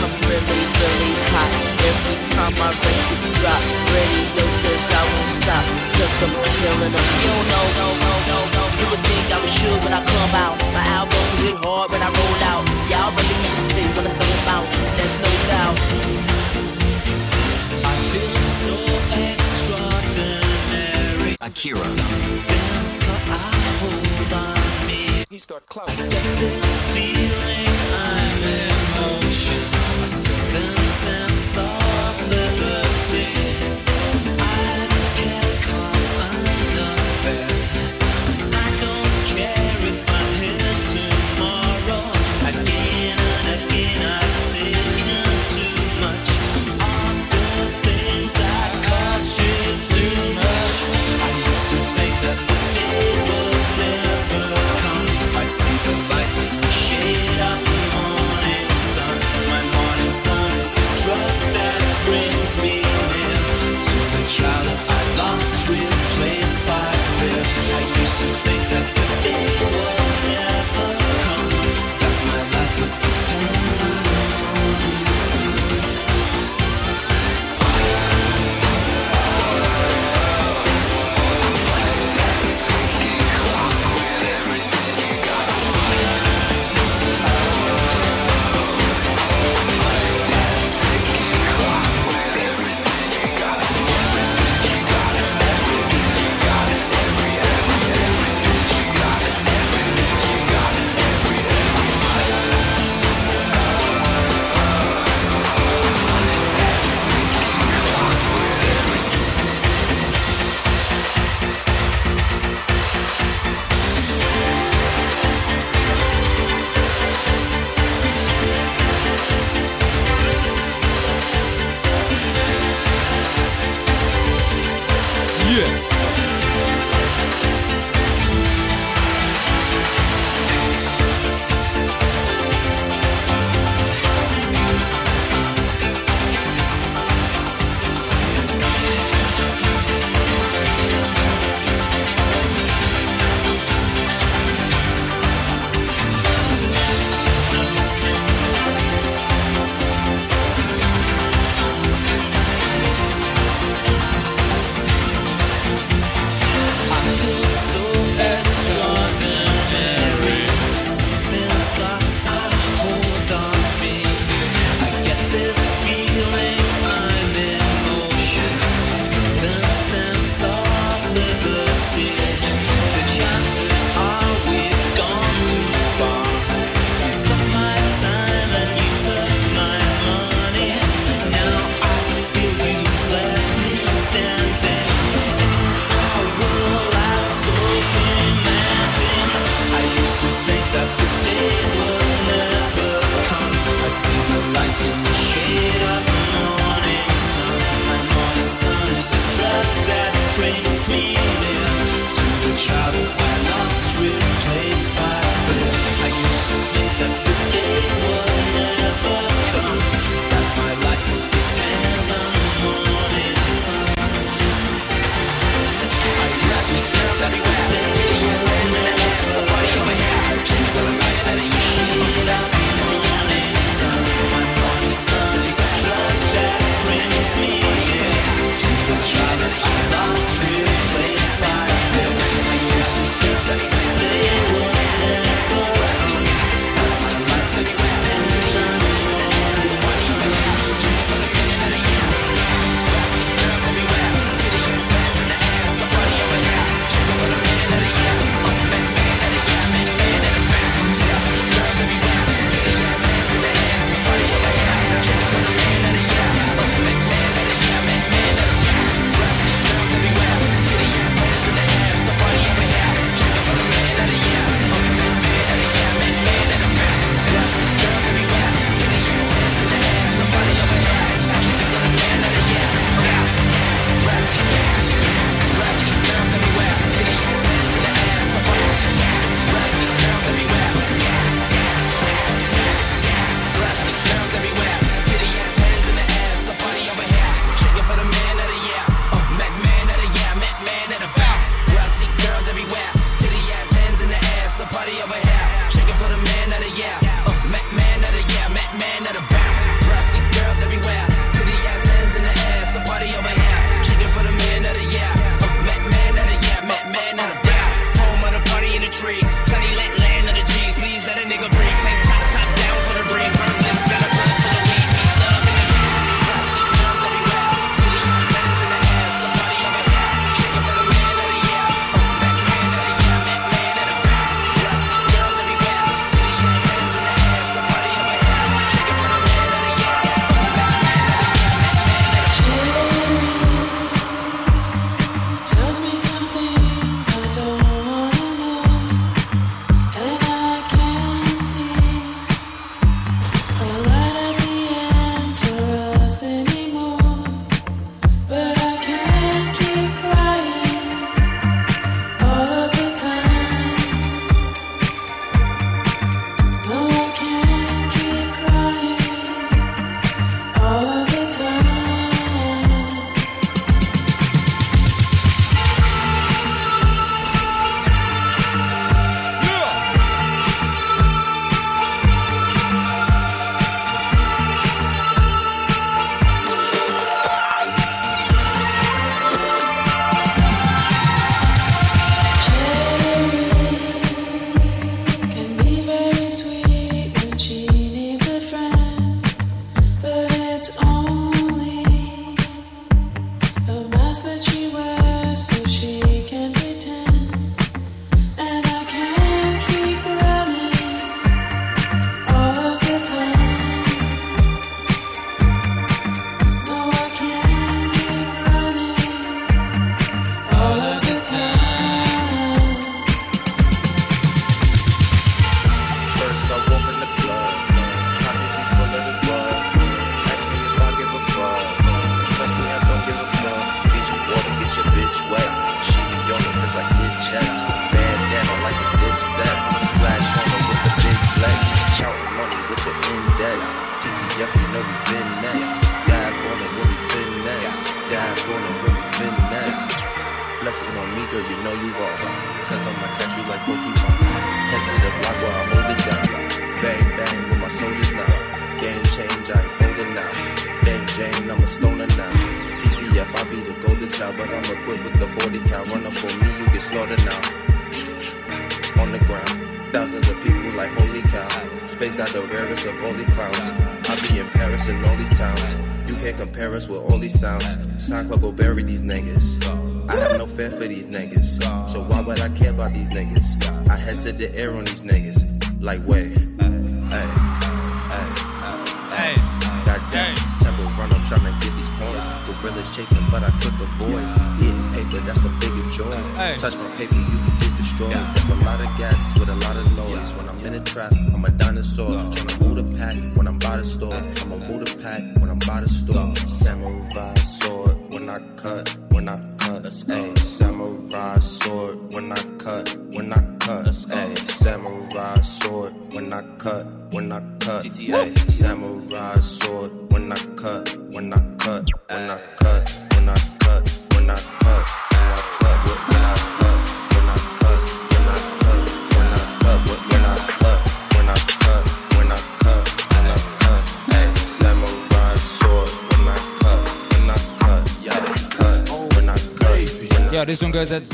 I'm really, really hot. Every time my records drop, radio says I won't stop, cause I'm killing them. You don't know, no, no, no, no. You would think I was sure when I come out. My album hit hard when I roll out. Akira. Something's got a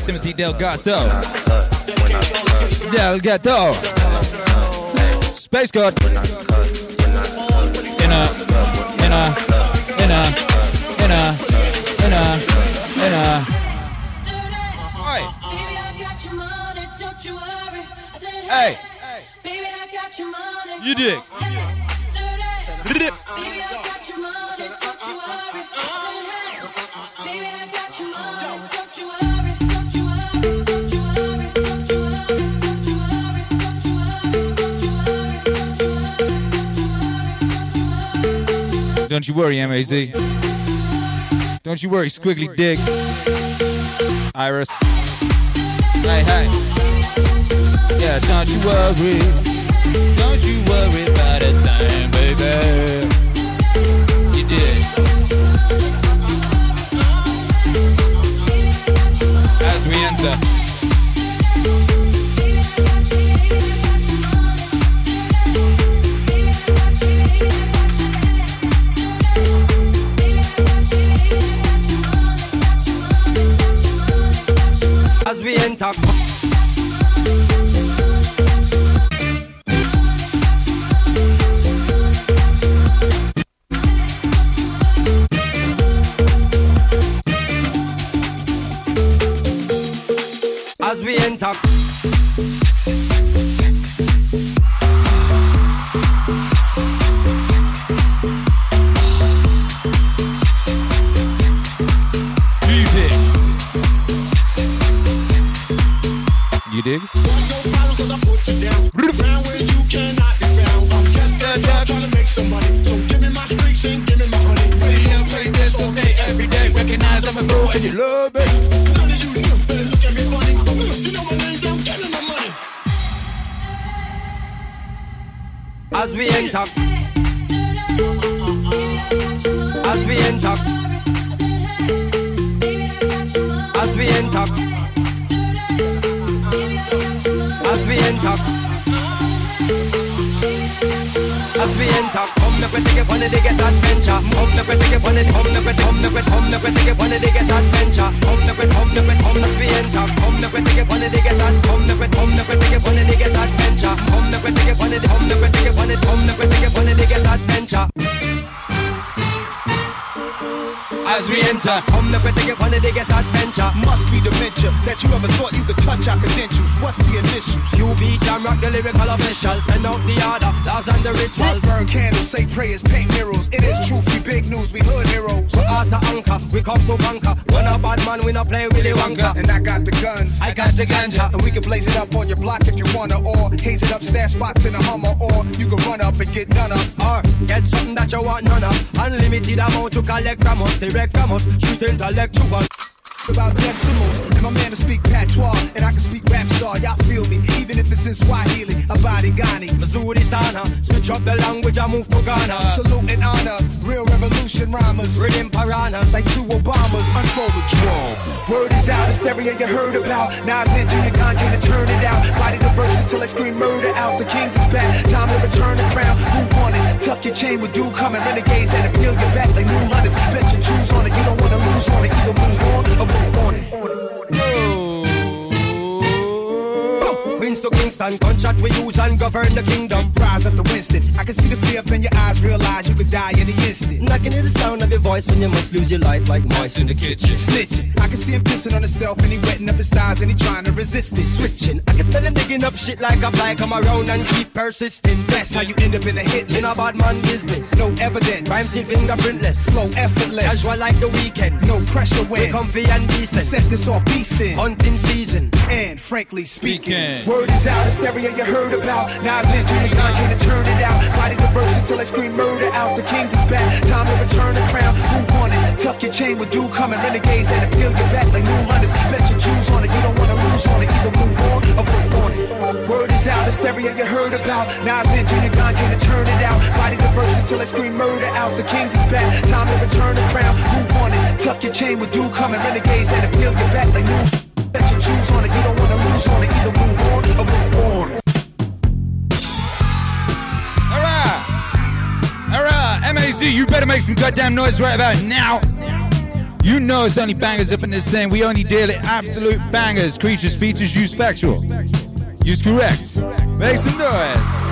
Timothy Delgado. Delgado. Space God. you worry, MAZ. Don't you worry, Squiggly Dick. Iris. Hey, hey. Yeah, don't you worry. Don't you worry about a thing, baby. You did. As we enter. Unlimited amount to collect from us, direct from us, street intellectual. About decimals, and my man to speak patois, and I can speak rap star, y'all feel me, even if it's in Swahili, Habari gani, mzuri sana, switch up the language, I move to Ghana. Salute and honor, real revolution rhymers, Rhythm piranhas, like two Obamas, unfold the drum. Word is out, hysteria you heard about. Nas and Junior came to turn it out. Body the verses till I scream murder out. The Kings is back, time to return the crown. Who won it? Tuck your chain with dude coming. Renegades that appeal your back like new hunters. Bet you choose on it, you don't wanna lose on it. Either move on or move on it. Queens to Kingston, gunshot we use and govern the kingdom. Rise up to Winston. I can see the fear up in your eyes, realize you could die any instant. And I can hear the sound of your voice when you must lose your life like mice in the kitchen. Snitching. I can see him pissing on himself and he wetting up his thighs and he trying to resist it. Switching, I can smell him digging up shit like a fly. Come around and keep persisting. That's how you end up in a hit list. In a bad man business. No evidence. Crime scene fingerprintless. Flow effortless. Casual like the weekend. No pressure when. We comfy and decent. Set this off beastin'. Hunting season. And frankly speaking, Speaking. word is out, hysteria you heard about. Nas and Junior Gong came to turn it out. Body the verses till I scream murder out. The Kings is back, time to return the crown. Who won it? Tuck your chain with dude coming. Renegades that appeal your back like new hunters. Bet you choose on it, you don't wanna lose on it. Either move on or move on it. Word is out, hysteria you heard about. Nas and Junior came to turn it out. Body the verses till I scream murder out. The Kings is back, time to return the crown. Who won it? Tuck your chain with dude coming. Renegades that appeal your back like new. Bet you choose on it, you don't wanna lose on it. Either move on or move on. You better make some goddamn noise right about now. You know it's only bangers up in this thing. We only deal in absolute bangers. Creatures, features, use factual. Use correct. Make some noise.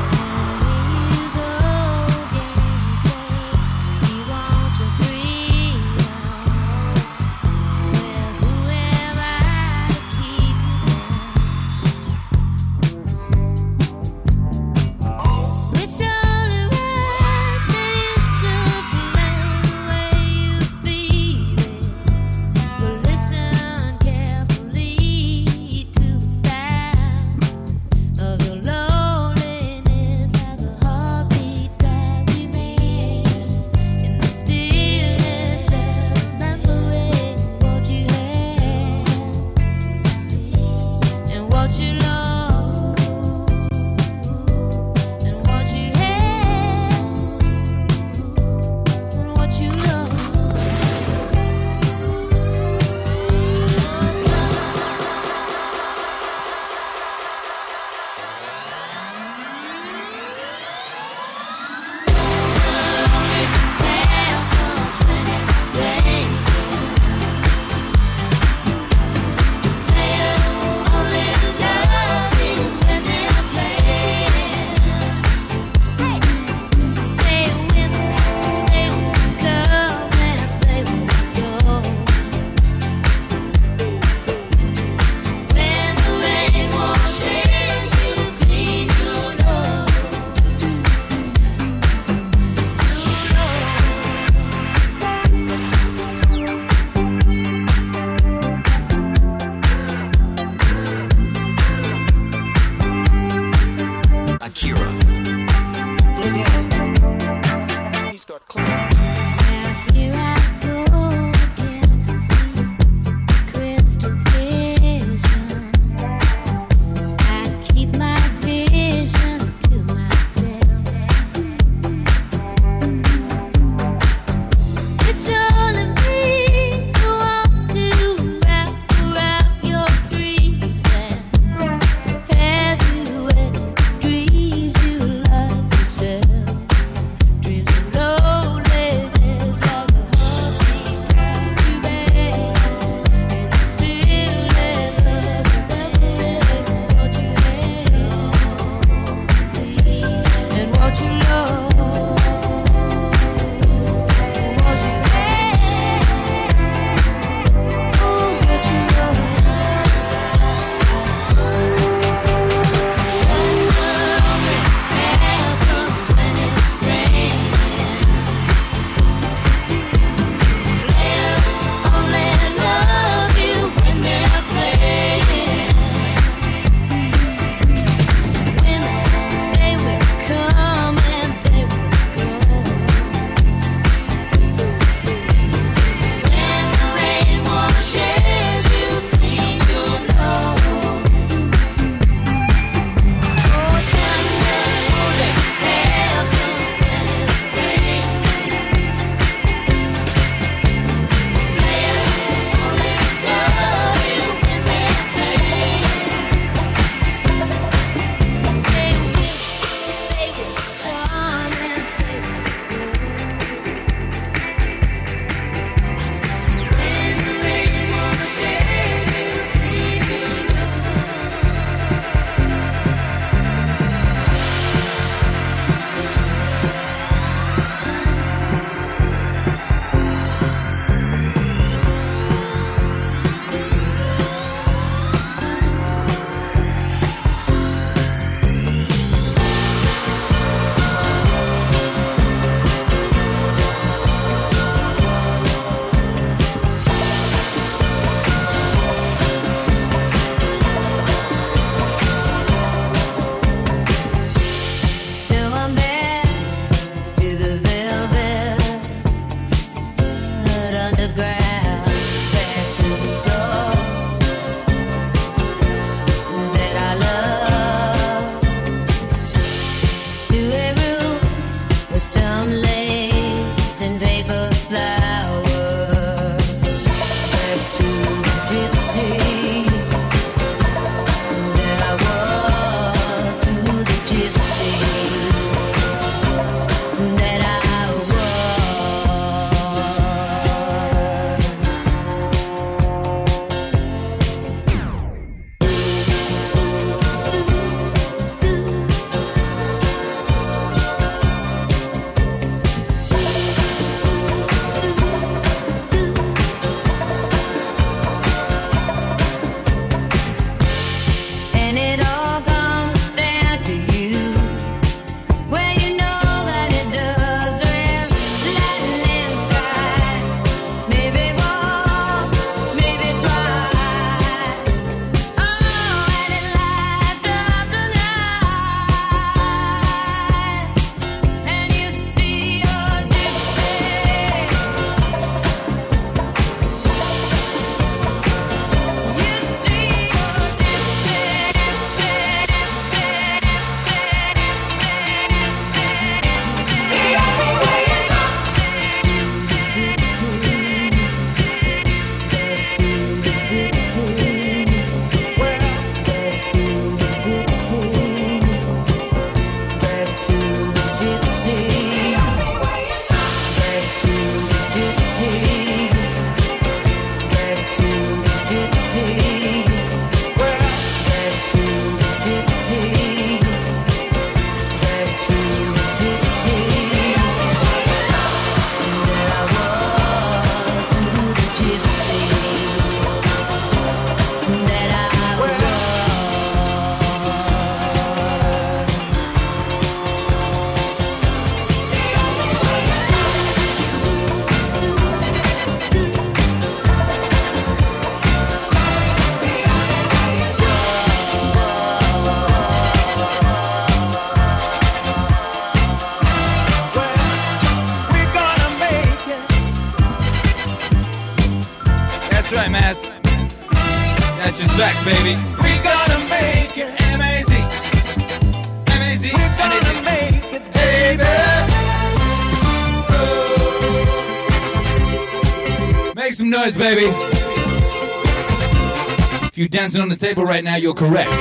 dancing on the table right now, you're correct. You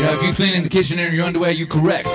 know, if you're cleaning the kitchen in your underwear, you're correct.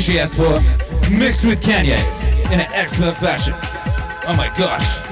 she asked for, mixed with Kanye in an excellent fashion. Oh my gosh.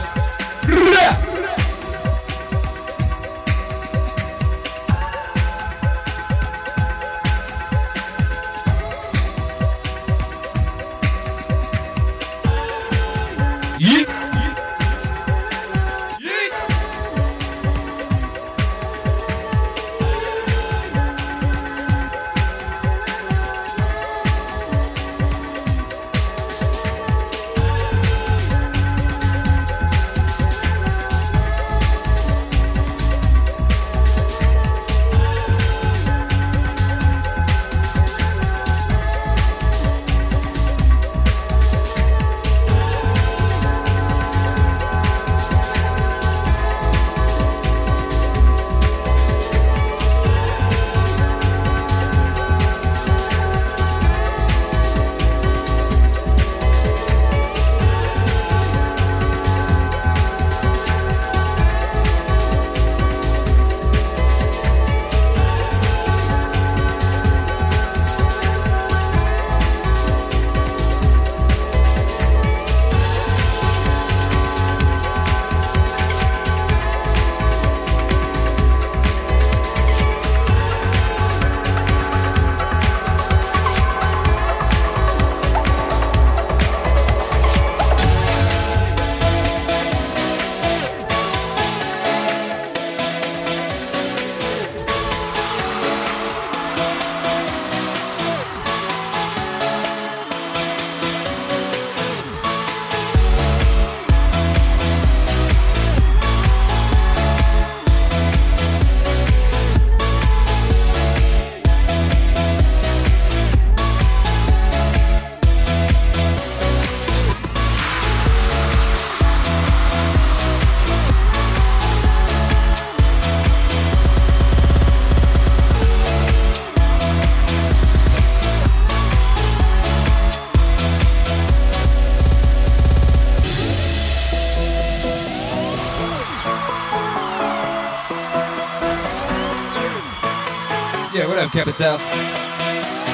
Capital.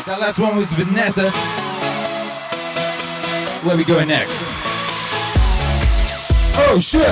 That last one was Vanessa. Where we going next? Oh shit!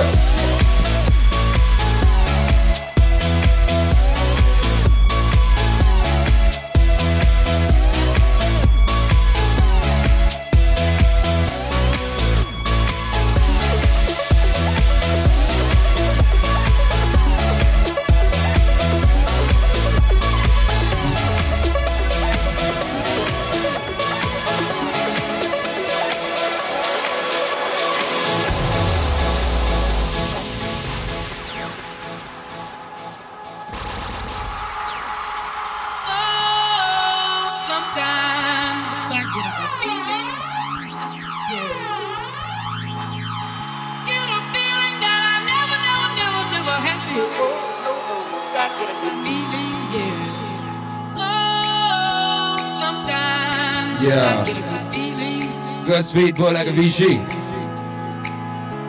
Godspeed, boy, like a VG.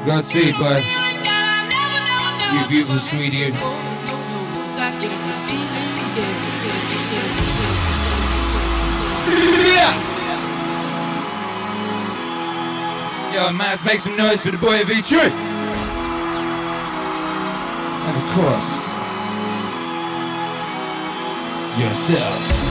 Godspeed, boy. You beautiful, sweetie. Yeah! Yo, man, make some noise for the boy of VG. And of course, yourself.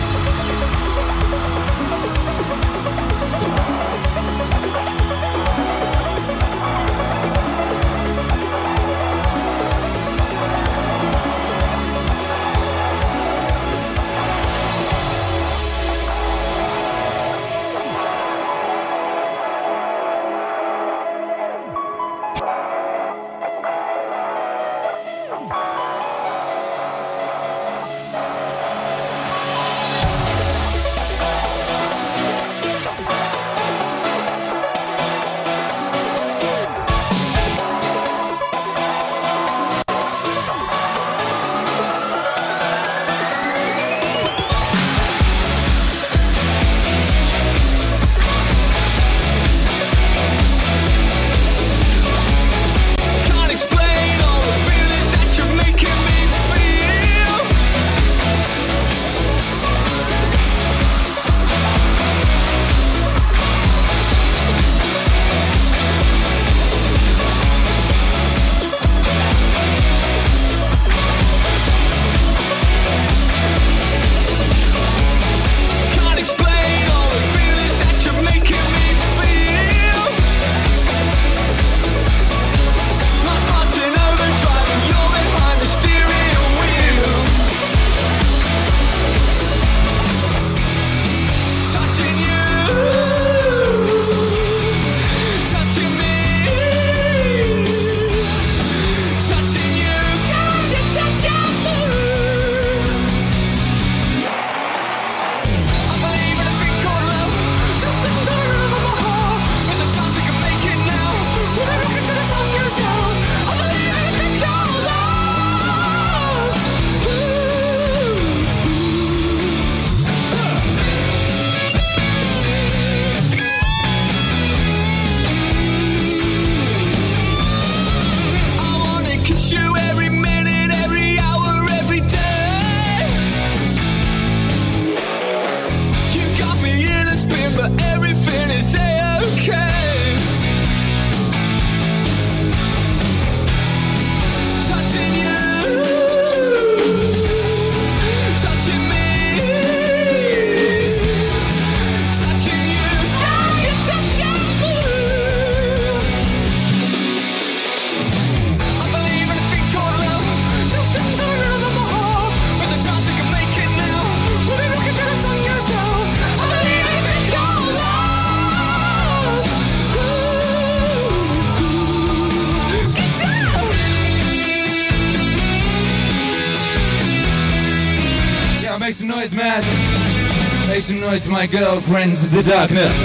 my girlfriends, the darkness.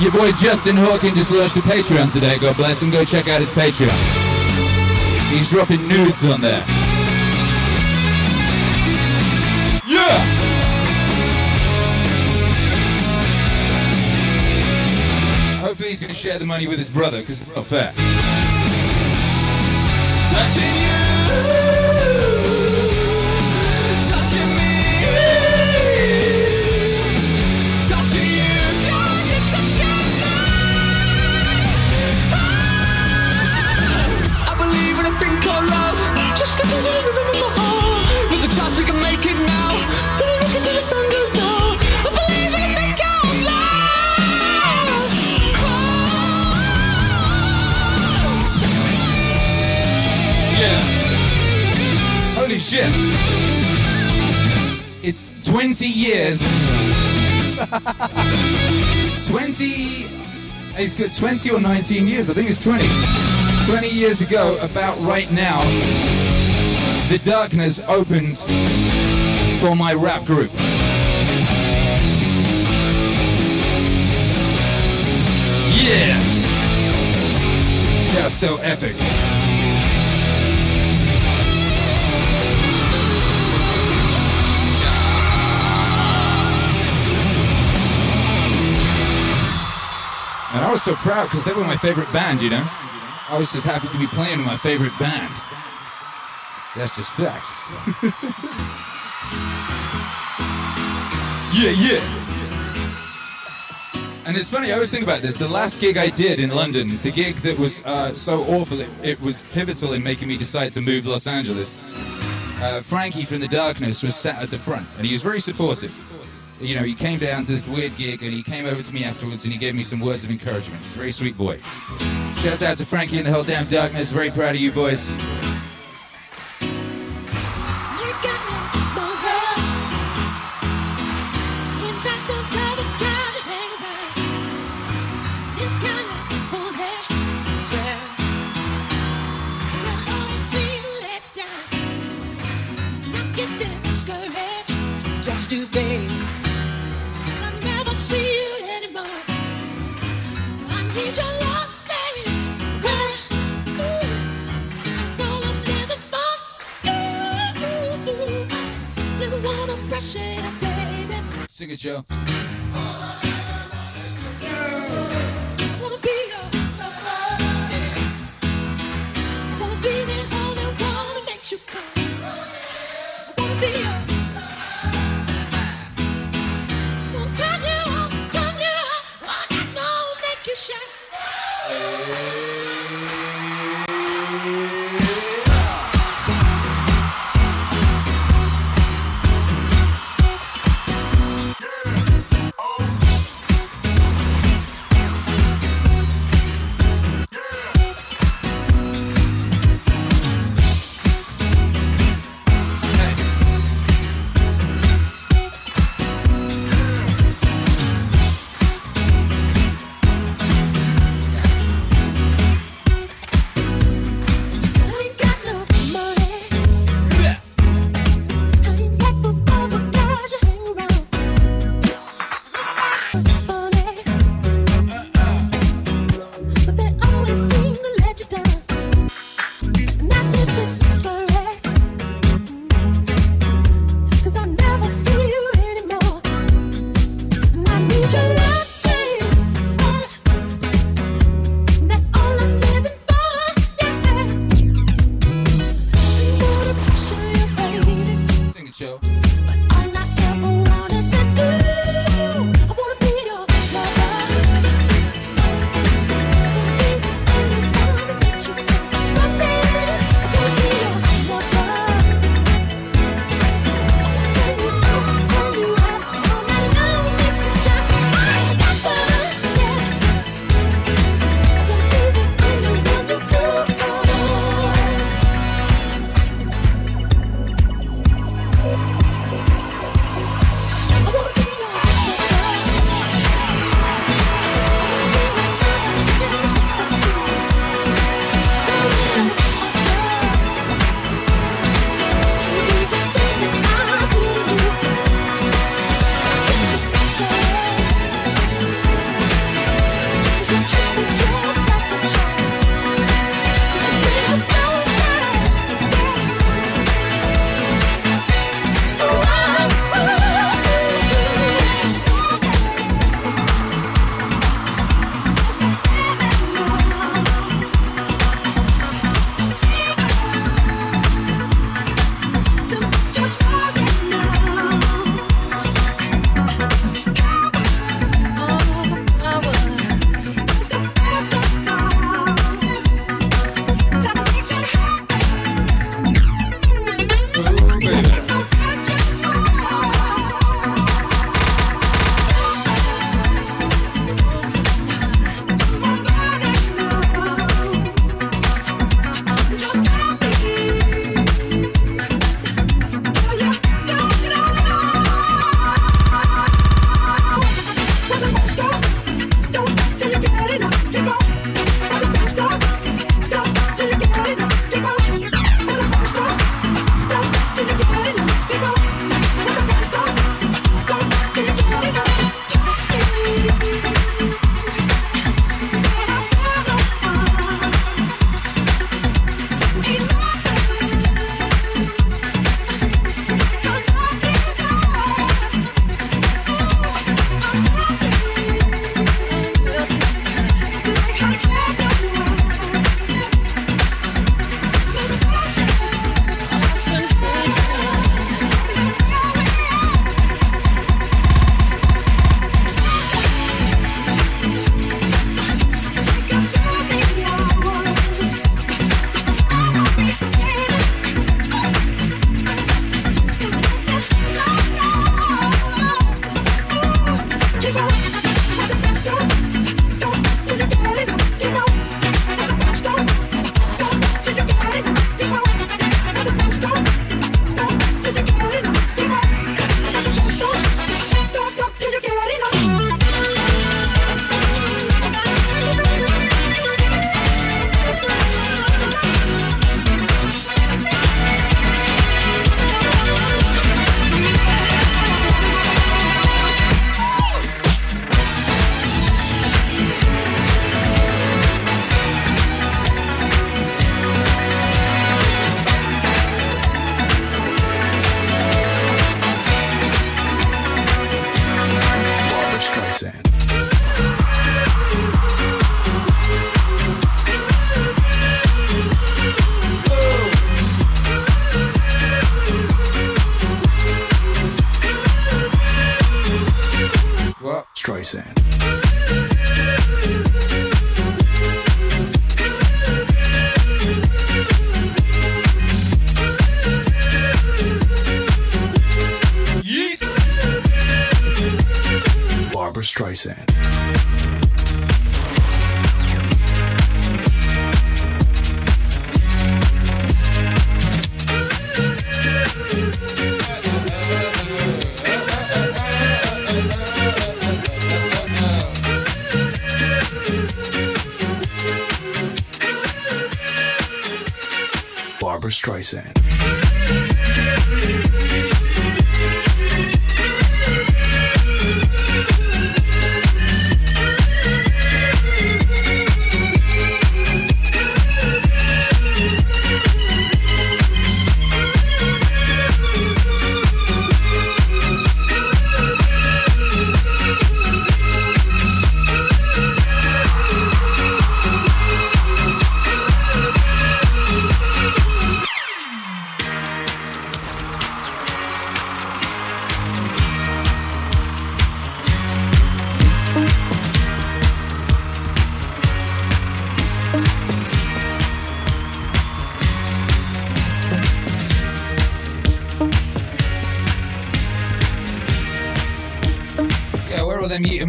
Your boy Justin Hawkins just launched a Patreon today. God bless him. Go check out his Patreon. He's dropping nudes on there. Yeah! Hopefully he's going to share the money with his brother, because it's not fair. Touching you. we can make it now. Look until the sun goes down. Yeah. Holy shit. It's 20 years. 20. It's good. 20 or 19 years. I think it's 20. 20 years ago, about right now the darkness opened for my rap group. Yeah! Yeah, so epic. And I was so proud because they were my favorite band, you know? I was just happy to be playing with my favorite band. That's just facts. yeah, yeah. And it's funny, I always think about this. The last gig I did in London, the gig that was uh, so awful, it, it was pivotal in making me decide to move to Los Angeles. Uh, Frankie from The Darkness was sat at the front, and he was very supportive. You know, he came down to this weird gig, and he came over to me afterwards, and he gave me some words of encouragement. He's a very sweet boy. Shouts out to Frankie and the whole damn Darkness. Very proud of you boys. Sing it, Joe.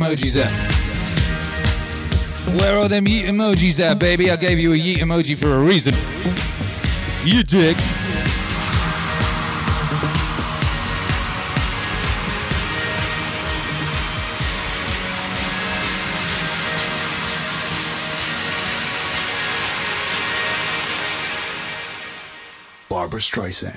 Emojis at? Where are them yeet emojis at, baby? I gave you a yeet emoji for a reason. You dig? Barbra Streisand.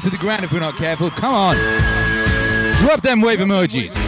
to the ground if we're not careful. Come on. Drop them wave emojis.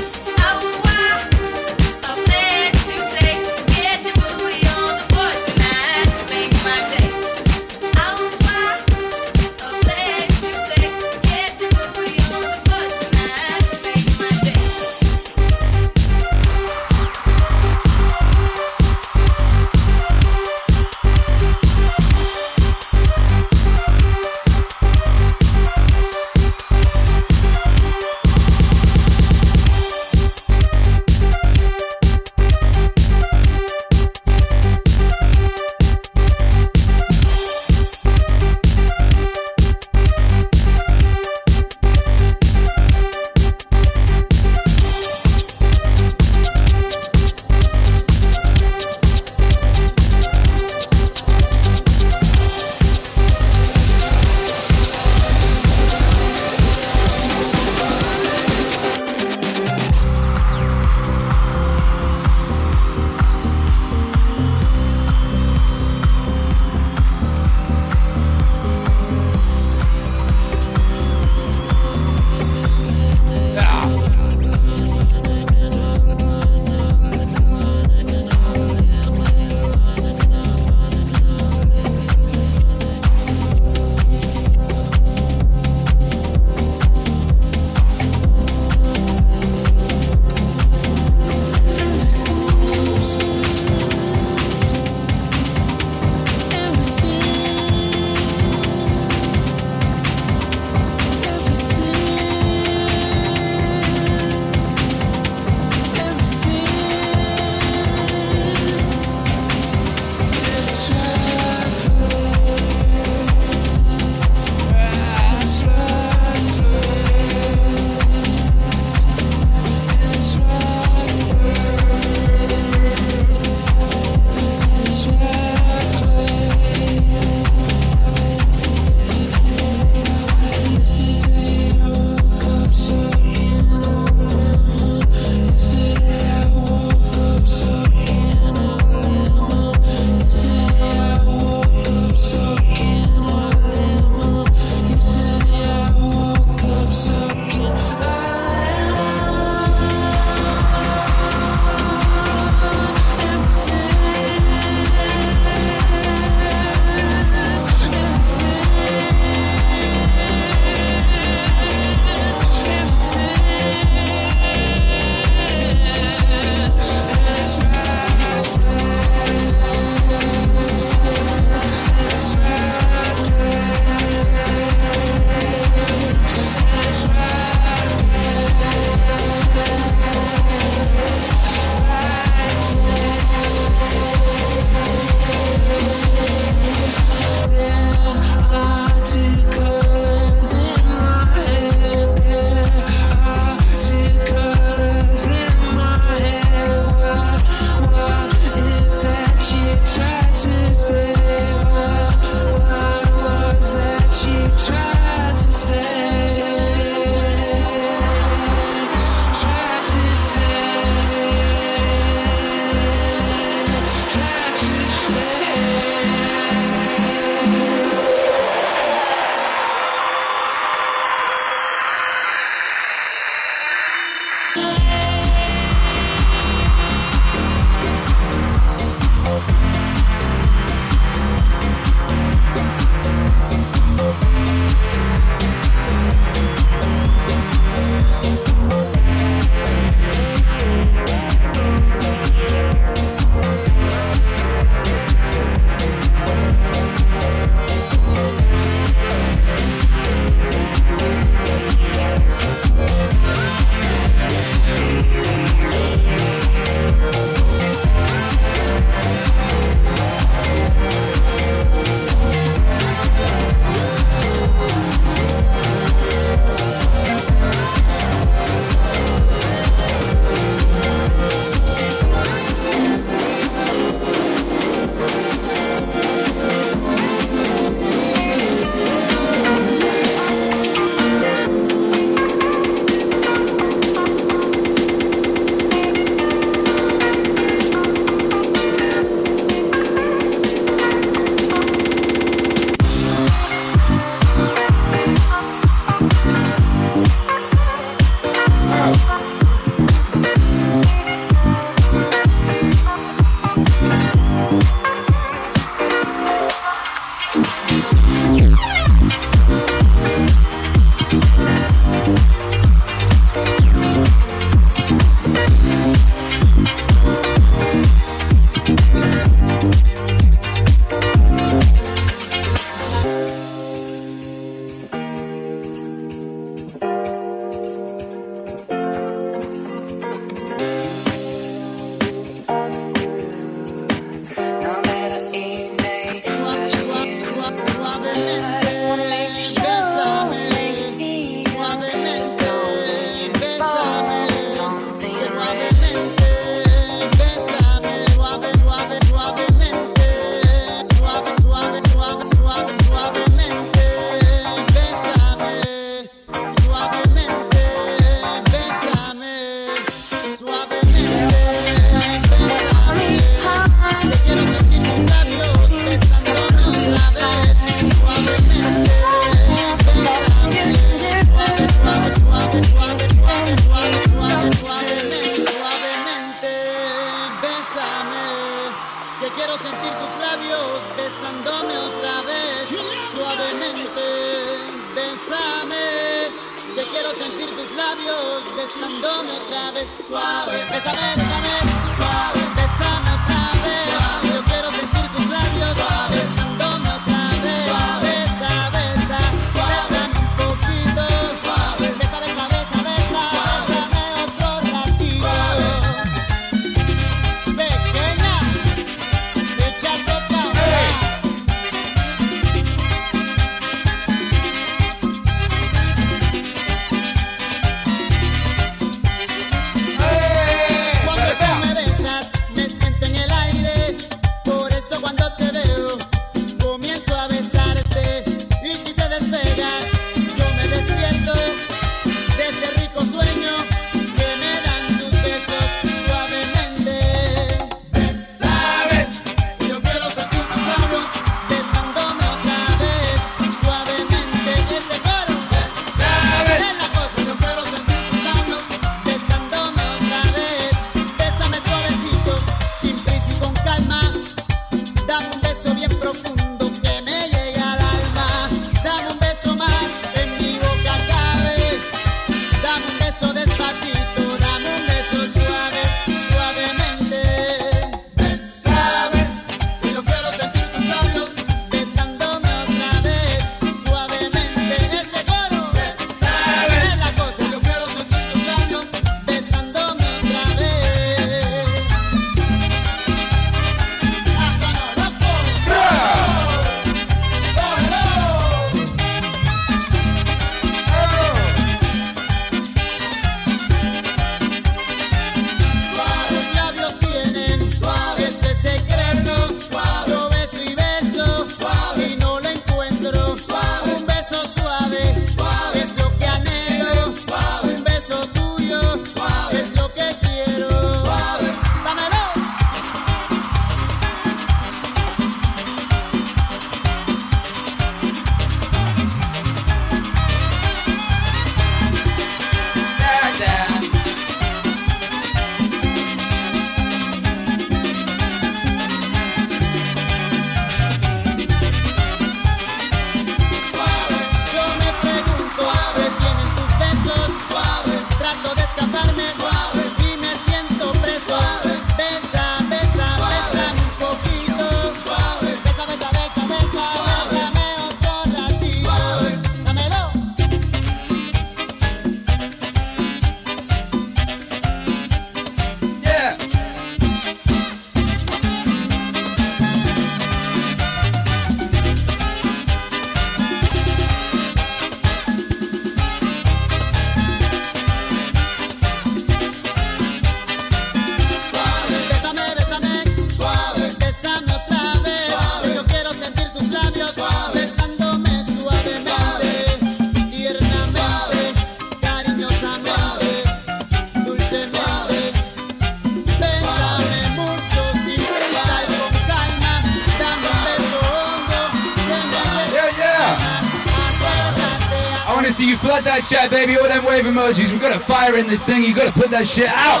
right, baby, all them wave emojis. We gotta fire in this thing. You gotta put that shit out.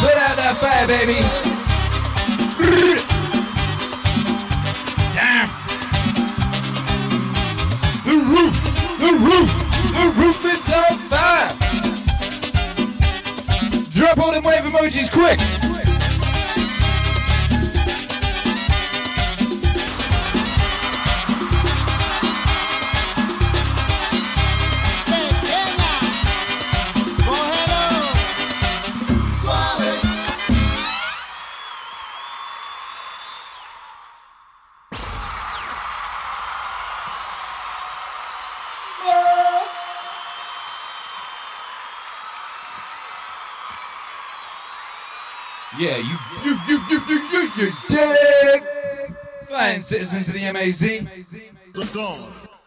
Put out that fire, baby. listening to the MAZ.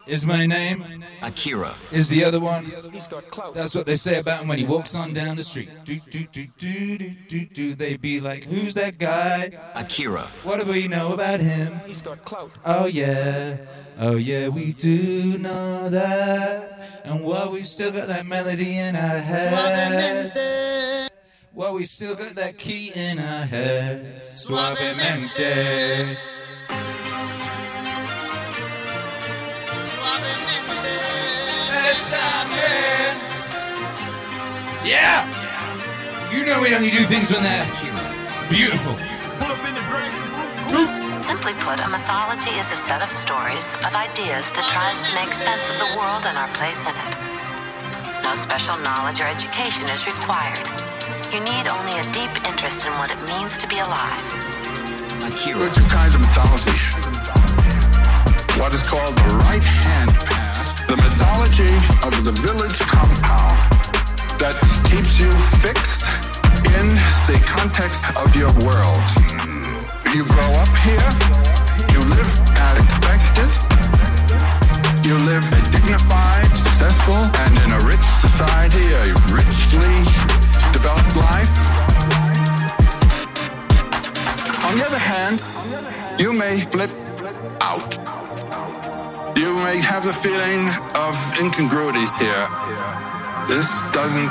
Is my name Akira? Is the other one? He's got clout. That's what they say about him when he walks on down the street. Do do do do do do do. They be like, who's that guy? Akira. What do we know about him? He's got clout. Oh yeah, oh yeah, we do know that. And what we've still got that melody in our head. Well, we still got that key in our head. Suavemente. Yeah! You know we only do things when they're beautiful. Simply put, a mythology is a set of stories, of ideas that tries to make sense of the world and our place in it. No special knowledge or education is required. You need only a deep interest in what it means to be alive. There are two kinds of mythology. What is called the right hand path, the mythology of the village compound that keeps you fixed in the context of your world. You grow up here, you live as expected, you live a dignified, successful, and in a rich society, a richly developed life. On the other hand, you may flip out. You may have the feeling of incongruities here. This doesn't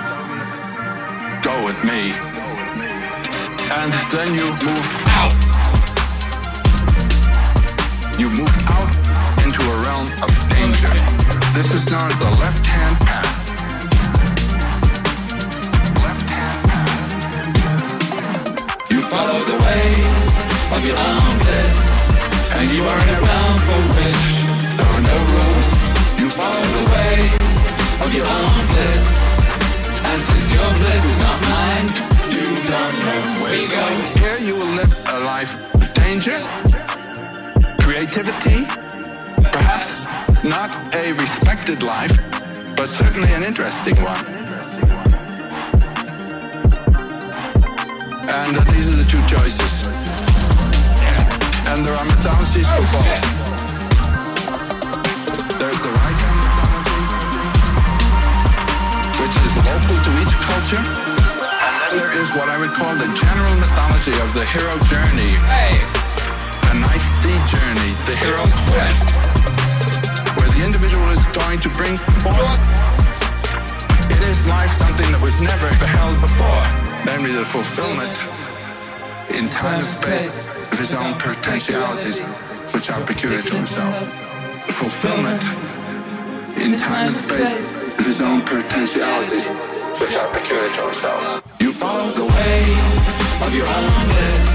go with me. And then you move out. You move out into a realm of danger. This is known as the left-hand path. You follow the way of your own bliss, and you are in a realm for which You follow the way of your own bliss, and since your bliss is not mine, you don't know where you're going. Here you will live a life of danger, creativity, perhaps not a respected life, but certainly an interesting one. And these are the two choices. And there are mythologies for both. Local to each culture. And then there is what I would call the general mythology of the hero journey. The night sea journey, the hero quest, where the individual is going to bring forth in his life something that was never beheld before, namely the fulfillment in time and space of his own potentialities, which are peculiar to himself. Fulfillment in time and space of his own potentialities, which are peculiar to himself. You follow the way of your own bliss,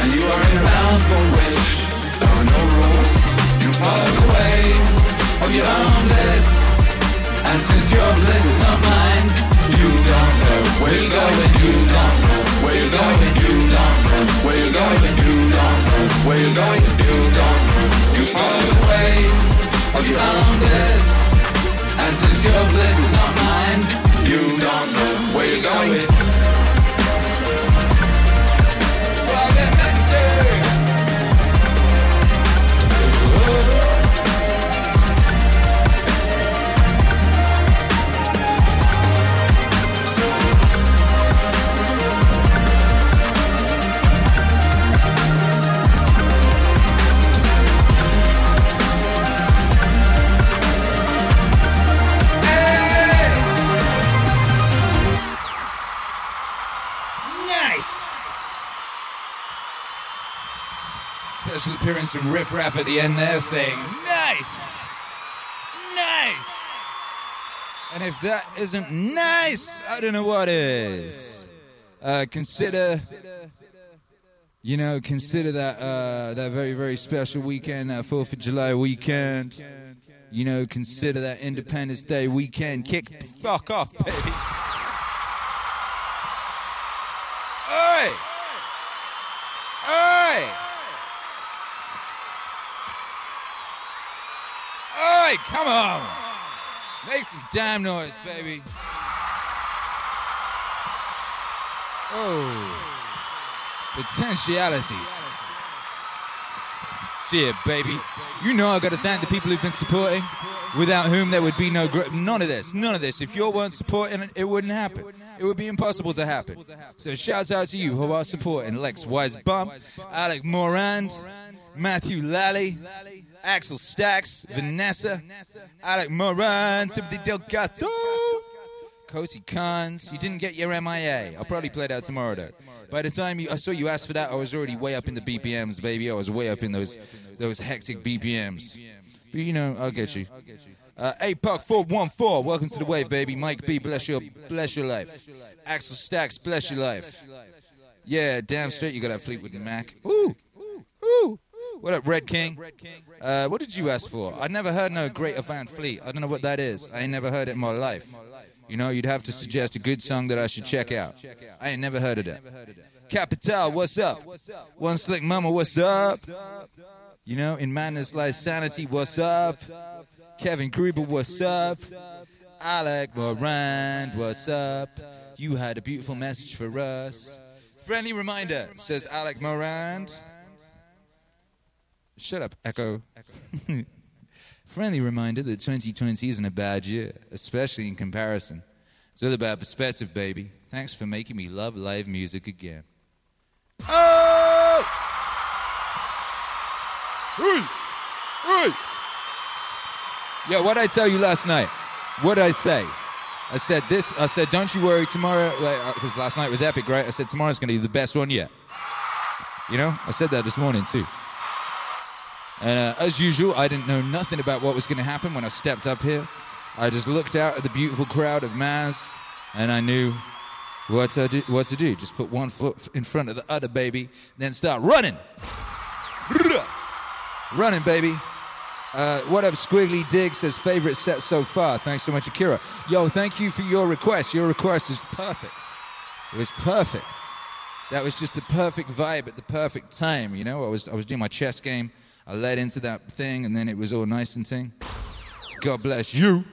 and you are in a realm for which there are no rules. You follow the way of your own bliss, and since your bliss is not mine, you don't know where you're going. You don't know where you're going. You don't know where you're going. You don't know where you're going. You don't know. You follow the way of your own bliss, since your bliss is not mine, you don't know where you're going. Appearance from Riff Raff at the end there saying, Nice! Nice! And if that isn't nice, I don't know what is. Uh, consider, you know, consider that uh, that very very special weekend, that Fourth of July weekend. You know, consider that Independence Day weekend. Kick the fuck off, baby. Hey! Hey, come on! Make some damn noise, baby. Oh. Potentialities. Shit, baby. You know I gotta thank the people who've been supporting, without whom there would be no gr- none of this. None of this. If you weren't supporting it, wouldn't happen. It would be impossible to happen. So shouts out to you who are supporting Lex Wise Bump, Alec Morand, Matthew Lally, Axel Stacks, Vanessa, Alec Moran, Timothy Delgato, Cozy Cons. You didn't get your MIA. I'll probably play that tomorrow, though. By the time you, I saw you ask for that, I was already way up in the BPMs, baby. I was way up in those those hectic BPMs. But you know, I'll get you. Uh, APOC 414, welcome to the wave, baby. Mike B, bless your, bless your life. Axel Stacks, bless your life. Yeah, damn straight you got that Fleetwood Mac. Ooh, ooh, ooh. What up, Red King? Uh, what did you ask for? I never heard no Greta Van Fleet. I don't know what that is. I ain't never heard it in my life. You know, you'd have to suggest a good song that I should check out. I ain't never heard of that. Capital, what's up? One Slick Mama, what's up? You know, in Madness Lies Sanity, what's up? Kevin Gruber, what's up? Alec Morand, what's up? You had a beautiful message for us. Friendly reminder, says Alec Morand. Shut up, Echo. Friendly reminder that 2020 isn't a bad year, especially in comparison. It's all about perspective, baby. Thanks for making me love live music again. Oh! Hey! Hey! Yo, what I tell you last night? What I say? I said this. I said, don't you worry. Tomorrow, because uh, last night was epic, right? I said tomorrow's going to be the best one yet. You know, I said that this morning too. And uh, as usual, I didn't know nothing about what was going to happen when I stepped up here. I just looked out at the beautiful crowd of Maz, and I knew what to do. What to do. Just put one foot in front of the other, baby, then start running. Running, baby. Uh, what up, Squiggly Dig says favorite set so far. Thanks so much, Akira. Yo, thank you for your request. Your request was perfect. It was perfect. That was just the perfect vibe at the perfect time. You know, I was I was doing my chess game. I led into that thing, and then it was all nice and ting. God bless you.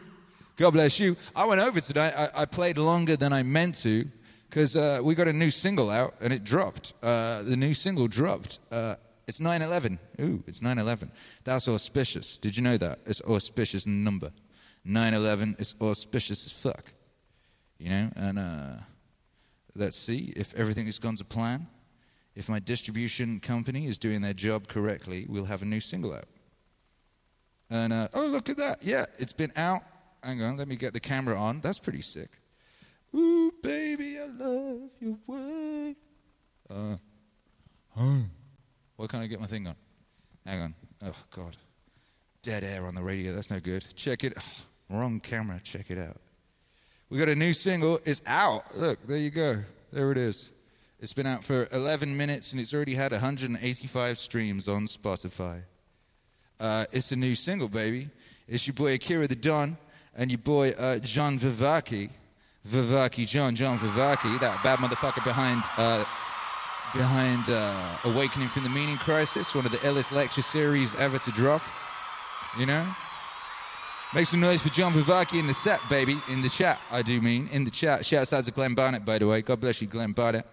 God bless you. I went over tonight. I, I played longer than I meant to because uh, we got a new single out and it dropped. Uh, the new single dropped. Uh, it's 9 11. Ooh, it's 9 11. That's auspicious. Did you know that? It's auspicious number. 9 11 is auspicious as fuck. You know? And uh, let's see if everything has gone to plan. If my distribution company is doing their job correctly, we'll have a new single out. And uh, oh, look at that. Yeah, it's been out. Hang on, let me get the camera on. That's pretty sick. Ooh, baby, I love your way. Uh, huh. Why can't I get my thing on? Hang on. Oh, God. Dead air on the radio. That's no good. Check it. Oh, wrong camera. Check it out. We got a new single. It's out. Look, there you go. There it is. It's been out for 11 minutes and it's already had 185 streams on Spotify. Uh, it's a new single, baby. It's your boy Akira the Don and your boy uh, John Vervaeke. Vervaeke John, John Vervaeke, that bad motherfucker behind uh, behind uh, Awakening from the Meaning Crisis, one of the illest lecture series ever to drop. You know? Make some noise for John Vervaeke in the set, baby. In the chat, I do mean. In the chat. Shouts out to Glenn Barnett, by the way. God bless you, Glenn Barnett.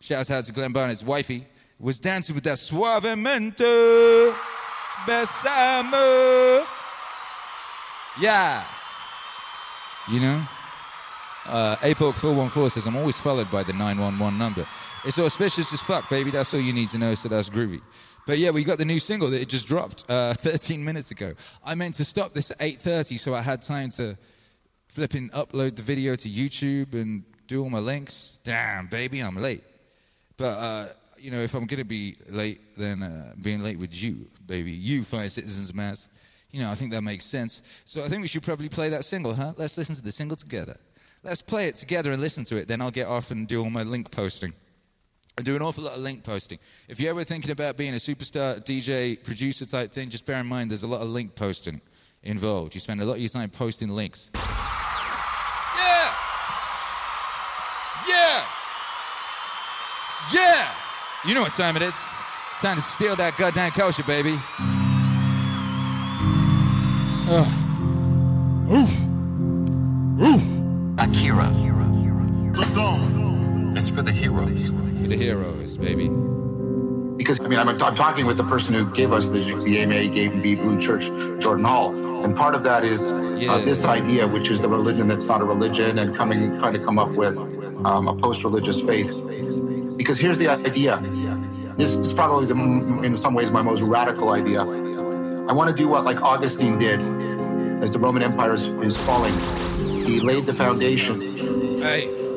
Shouts out to Glenn Barnett's wifey. Was dancing with that suavemente. Besame. Yeah. You know? Uh, APOC414 says, I'm always followed by the 911 number. It's auspicious as fuck, baby. That's all you need to know, so that's groovy. But yeah, we got the new single that it just dropped uh, 13 minutes ago. I meant to stop this at 8.30 so I had time to flipping upload the video to YouTube and do all my links. Damn, baby, I'm late. But, uh, you know, if I'm going to be late, then uh, being late with you, baby, you, Fire Citizens Mass, you know, I think that makes sense. So I think we should probably play that single, huh? Let's listen to the single together. Let's play it together and listen to it. Then I'll get off and do all my link posting. I do an awful lot of link posting. If you're ever thinking about being a superstar DJ producer type thing, just bear in mind there's a lot of link posting involved. You spend a lot of your time posting links. Yeah! Yeah! Yeah! You know what time it is. It's time to steal that goddamn culture, baby. Ugh. Oof. Oof. Akira. It's for the heroes. For the heroes, baby. Because, I mean, I'm, I'm talking with the person who gave us the, the AMA, Game B Blue Church, Jordan Hall. And part of that is uh, this idea, which is the religion that's not a religion, and coming, trying to come up with um, a post religious faith. Because here's the idea this is probably, the, in some ways, my most radical idea. I want to do what, like Augustine did as the Roman Empire is, is falling. He laid the foundation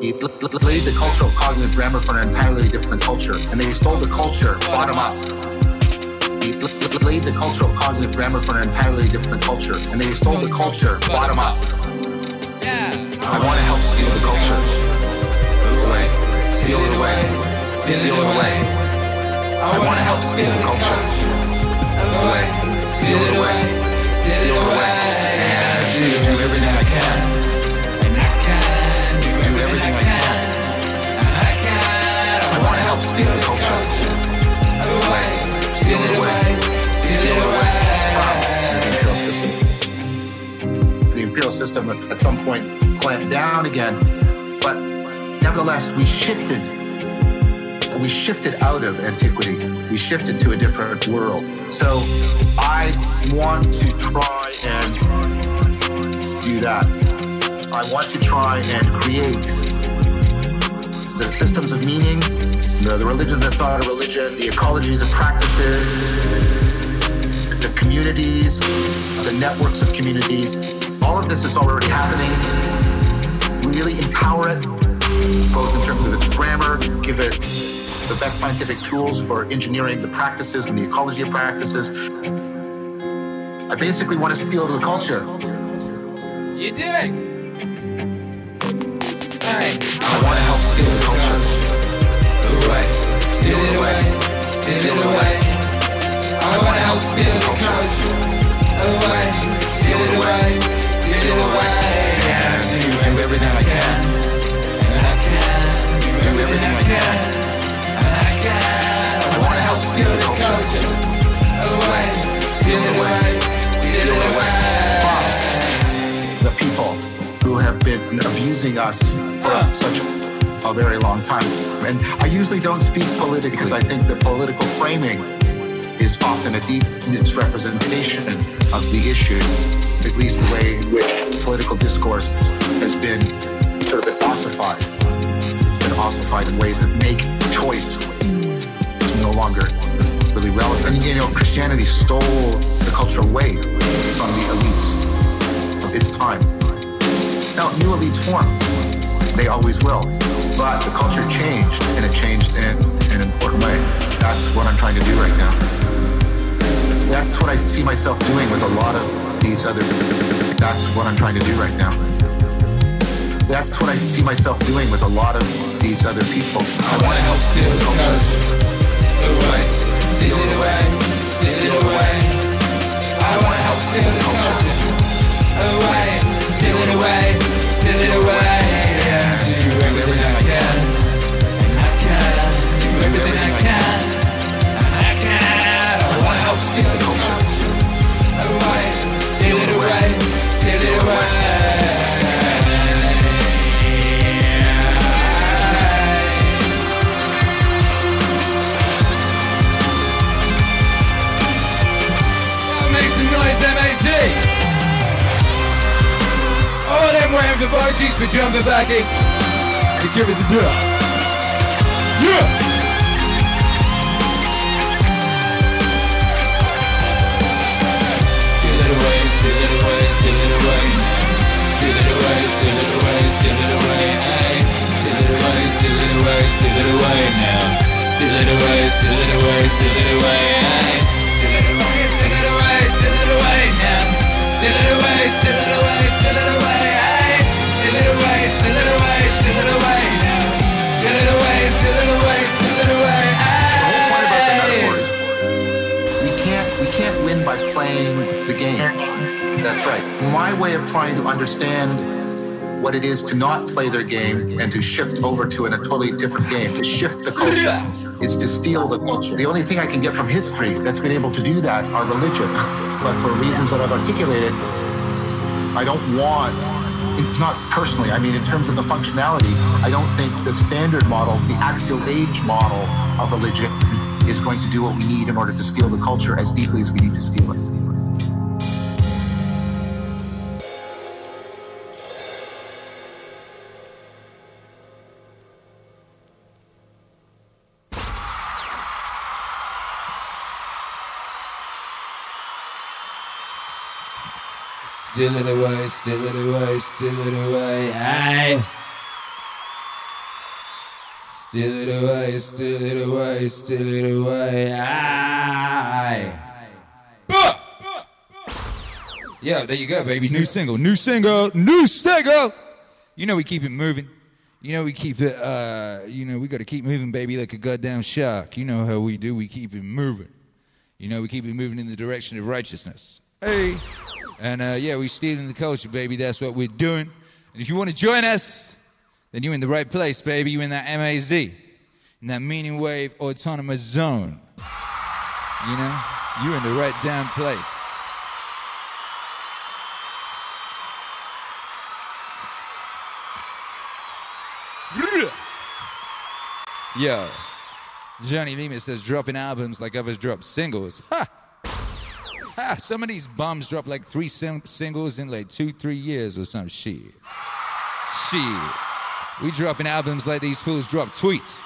He l- l- laid the cultural cognitive grammar for an entirely different culture, and they stole the culture bottom up. He laid the cultural cognitive grammar for an entirely different culture, and they stole the culture bottom up. I want to help steal the culture away, steal it away, steal it away. I want to help steal the culture. Away, steal it away, steal it away. And I do everything I can, and I can do everything I can, and I can. I want to help steal the culture. Away, steal it away, steal it away. The imperial system at some point clamped down again, but nevertheless we shifted we shifted out of antiquity. We shifted to a different world. So I want to try and do that. I want to try and create the systems of meaning, the, the religion that's a religion, the ecologies of practices, the communities, the networks of communities. All of this is already happening. Really empower it, both in terms of its grammar, give it the best scientific tools for engineering the practices and the ecology of practices. I basically want to steal the culture. You? Hey. I want to help steal the culture. Away. Steal it away. Steal it away. I want to help steal the culture. Away. Steal it away. Steal it away. Yeah, do everything I can. And I can. Do everything I can. The. The people who have been abusing us for such a very long time. And I usually don't speak politically because I think the political framing is often a deep misrepresentation of the issue, at least the way in which political discourse has been sort of ossified. It's been ossified in ways that make choice no longer really relevant. And you know, Christianity stole the culture away from the elites of its time. Now, new elites form. They always will. But the culture changed, and it changed in, an important way. That's what I'm trying to do right now. That's what I see myself doing with a lot of these other. That's what I'm trying to do right now. That's what I see myself doing with a lot of these other people. I want to help steal the culture away, steal it away, steal it away. I want to help steal away, steal it away, steal it away. Yeah, do everything I can, and I can do everything I can, and I can. I want to help steal away, steal it away, steal it away. Them waiting for in. To give it the deal. Yeah! Steal it away, steal it away, steal it away. Steal it away, steal it away, steal it away. Steal it away, steal it away, steal it away now. Steal it away, steal it away, steal it away. Steal it away, steal it away, steal it away now. Steal it away, steal it away, steal it away. Steal it away, steal it away, steal it away. We can't we can't win by playing the game. That's right. My way of trying to understand what it is to not play their game and to shift over to in a totally different game, to shift the culture, is to steal the culture. The only thing I can get from history that's been able to do that are religions. But for reasons that I've articulated, I don't want it's not personally, I mean in terms of the functionality, I don't think the standard model, the axial age model of religion is going to do what we need in order to steal the culture as deeply as we need to steal it. Steal it away, steal it away, steal it away. Aye. Steal it away, steal it away, steal it away. Aye. Yeah, there you go, baby. New single, new single, new single. You know we keep it moving. You know we keep it. Uh, you know we got to keep moving, baby, like a goddamn shark. You know how we do. We keep it moving. You know we keep it moving in the direction of righteousness. Hey, and uh, yeah, we're stealing the culture, baby. That's what we're doing. And if you want to join us, then you're in the right place, baby. You're in that MAZ, in that meaning wave autonomous zone. You know, you're in the right damn place. Yo, Johnny Lima says dropping albums like others drop singles. Ha! Ha! Some of these bums drop like three sim- singles in like two, three years or some shit. Shit. We dropping albums like these fools drop tweets.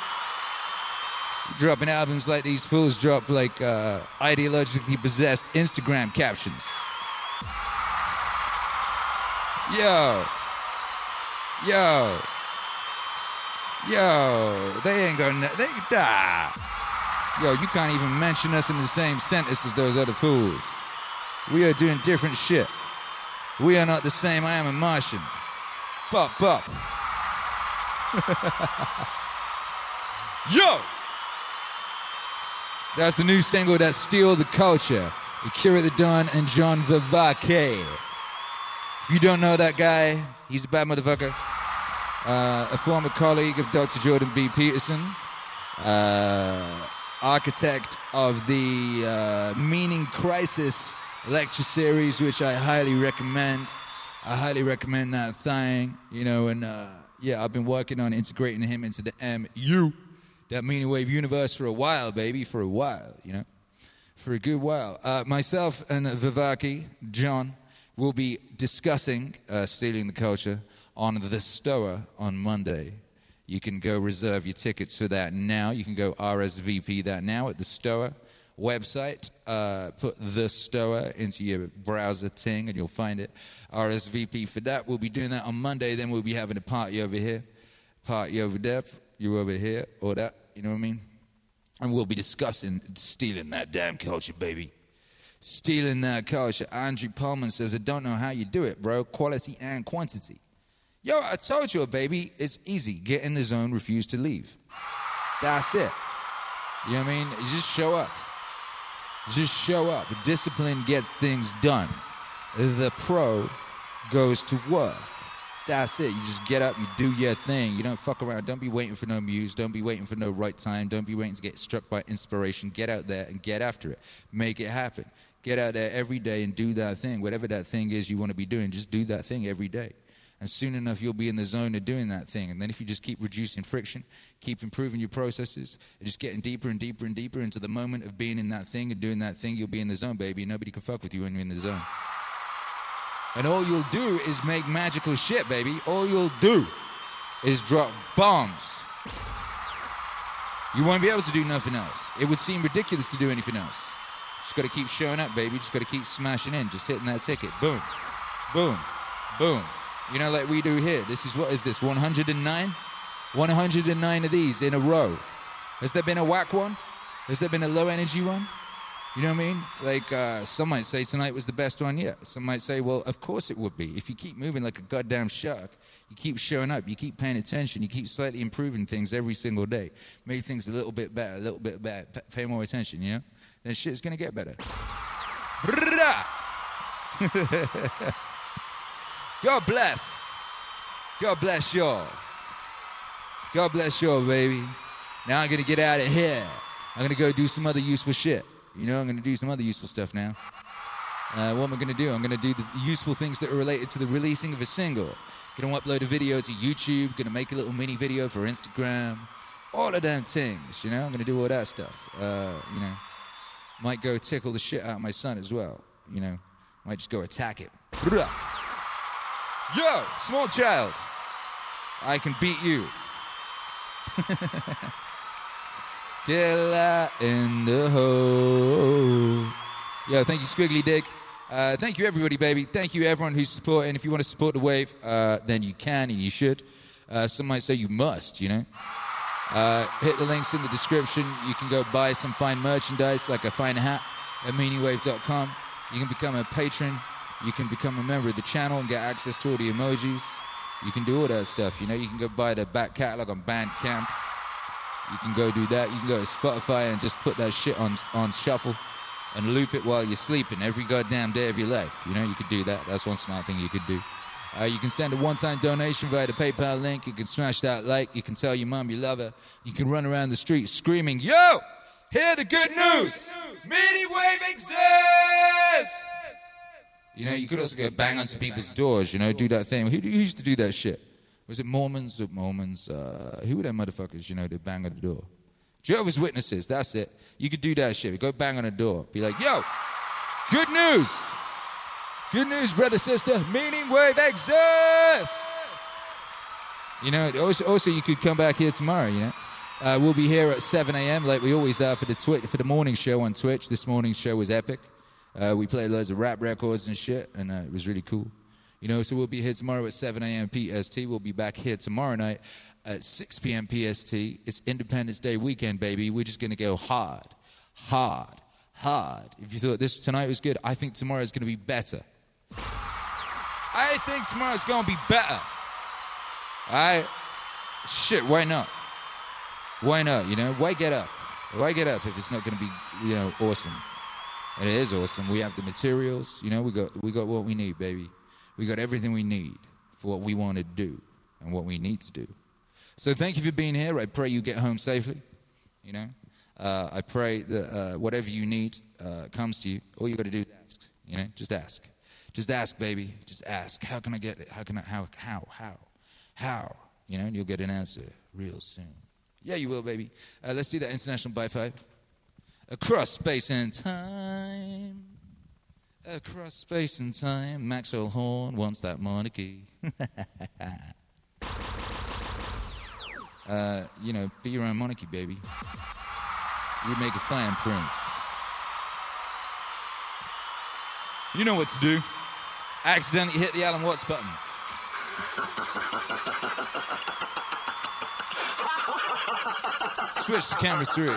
We dropping albums like these fools drop like uh, ideologically possessed Instagram captions. Yo. Yo. Yo, they ain't gonna. They die. Yo, you can't even mention us in the same sentence as those other fools. We are doing different shit. We are not the same. I am a Martian. Bop, bop. Yo! That's the new single that Steal the Culture. Akira the Don and John Vervaeke. If you don't know that guy, he's a bad motherfucker uh, a former colleague of Dr. Jordan B. Peterson, uh, architect of the uh, Meaning Crisis lecture series, which I highly recommend. I highly recommend that thing, you know, and uh, yeah, I've been working on integrating him into the MU, that Meaning Wave universe, for a while, baby, for a while, you know, for a good while. Uh, myself and Vervaeke, John, will be discussing uh, Stealing the Culture on the Stoa on Monday. You can go reserve your tickets for that now. You can go RSVP that now at the Stoa website. Uh, put the Stoa into your browser ting and you'll find it. RSVP for that. We'll be doing that on Monday. Then we'll be having a party over here, party over there. You over here or that. You know what I mean? And we'll be discussing stealing that damn culture, baby. Stealing that culture. Andrew Pullman says, I don't know how you do it, bro. Quality and quantity. Yo, I told you, baby, it's easy. Get in the zone, refuse to leave. That's it. You know what I mean? You just show up. Just show up. Discipline gets things done. The pro goes to work. That's it. You just get up, you do your thing. You don't fuck around. Don't be waiting for no muse. Don't be waiting for no right time. Don't be waiting to get struck by inspiration. Get out there and get after it. Make it happen. Get out there every day and do that thing. Whatever that thing is you want to be doing, just do that thing every day. And soon enough, you'll be in the zone of doing that thing. And then if you just keep reducing friction, keep improving your processes, and just getting deeper and deeper and deeper into the moment of being in that thing and doing that thing, you'll be in the zone, baby. Nobody can fuck with you when you're in the zone. And all you'll do is make magical shit, baby. All you'll do is drop bombs. You won't be able to do nothing else. It would seem ridiculous to do anything else. Just gotta keep showing up, baby. Just gotta keep smashing in, just hitting that ticket. Boom, boom, boom. You know, like we do here. This is what is this? 109? 109 of these in a row. Has there been a whack one? Has there been a low energy one? You know what I mean? Like uh, some might say tonight was the best one yet. Some might say, well, of course it would be. If you keep moving like a goddamn shark, you keep showing up, you keep paying attention, you keep slightly improving things every single day, make things a little bit better, a little bit better, p- pay more attention, you know? Then shit's gonna get better. God bless. God bless y'all. God bless y'all, baby. Now I'm gonna get out of here. I'm gonna go do some other useful shit. You know, I'm gonna do some other useful stuff now. Uh, what am I gonna do? I'm gonna do the useful things that are related to the releasing of a single. Gonna upload a video to YouTube. Gonna make a little mini video for Instagram. All of them things. You know, I'm gonna do all that stuff. Uh, you know, might go tickle the shit out of my son as well. You know, might just go attack it. Yo, small child, I can beat you. Killer in the hole. Yo, thank you, Squiggly Dig. Uh, thank you, everybody, baby. Thank you, everyone who's supporting. If you want to support the wave, uh, then you can and you should. Uh, some might say you must, you know. Uh, hit the links in the description. You can go buy some fine merchandise, like a fine hat, at meaningwave.com. You can become a patron. You can become a member of the channel and get access to all the emojis. You can do all that stuff. You know, you can go buy the back catalog on Bandcamp. You can go do that. You can go to Spotify and just put that shit on on shuffle and loop it while you're sleeping every goddamn day of your life. You know, you could do that. That's one smart thing you could do. Uh, you can send a one-time donation via the PayPal link. You can smash that like. You can tell your mom you love her. You can run around the street screaming, "Yo, hear the good news! Meaning Wave exists!" You know, you could also go bang on some people's doors. You know, do that thing. Who, who used to do that shit? Was it Mormons or Mormons? Uh, who were them motherfuckers? You know, they bang on the door. Jehovah's Witnesses. That's it. You could do that shit. Go bang on the door. Be like, "Yo, good news! Good news, brother, sister. Meaning Wave exists." You know, also, also you could come back here tomorrow. You know, uh, we'll be here at 7 a.m. like we always are for the Twitch for the morning show on Twitch. This morning's show was epic. Uh, we played loads of rap records and shit, and uh, it was really cool. You know, so we'll be here tomorrow at 7 a.m. PST. We'll be back here tomorrow night at 6 p.m. PST. It's Independence Day weekend, baby. We're just gonna go hard, hard, hard. If you thought this tonight was good, I think tomorrow's gonna be better. I think tomorrow's gonna be better. Alright? Shit, why not? Why not? You know, why get up? Why get up if it's not gonna be, you know, awesome? It is awesome. We have the materials, you know, we got we got what we need, baby. We got everything we need for what we want to do and what we need to do. So thank you for being here. I pray you get home safely. You know, uh, I pray that uh, whatever you need uh, comes to you. All you got to do is ask. You know, just ask. Just ask, baby. Just ask. How can I get it? How can I? How? How? How? How? You know, and you'll get an answer real soon. Yeah, you will, baby. Uh, let's do that international by five. Across space and time. Across space and time. Maxwell Horn wants that monarchy. uh, you know, be your own monarchy, baby. You make a fine prince. You know what to do. Accidentally hit the Alan Watts button. Switch to camera three.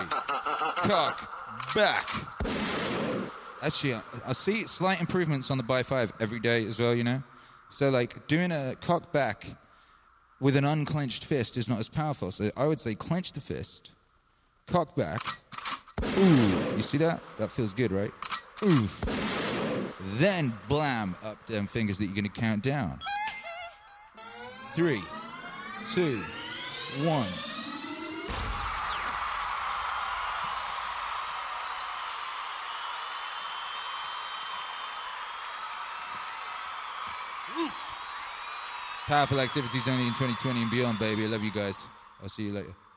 Cock back. Actually, I, see slight improvements on the by five every day as well. You know, so like doing a cock back with an unclenched fist is not as powerful. So I would say clench the fist, cock back. Ooh, you see that? That feels good, right? Oof. Then blam up them fingers that you're gonna count down. Three, two, one. Powerful activities only in 2020 and beyond, baby. I love you guys. I'll see you later.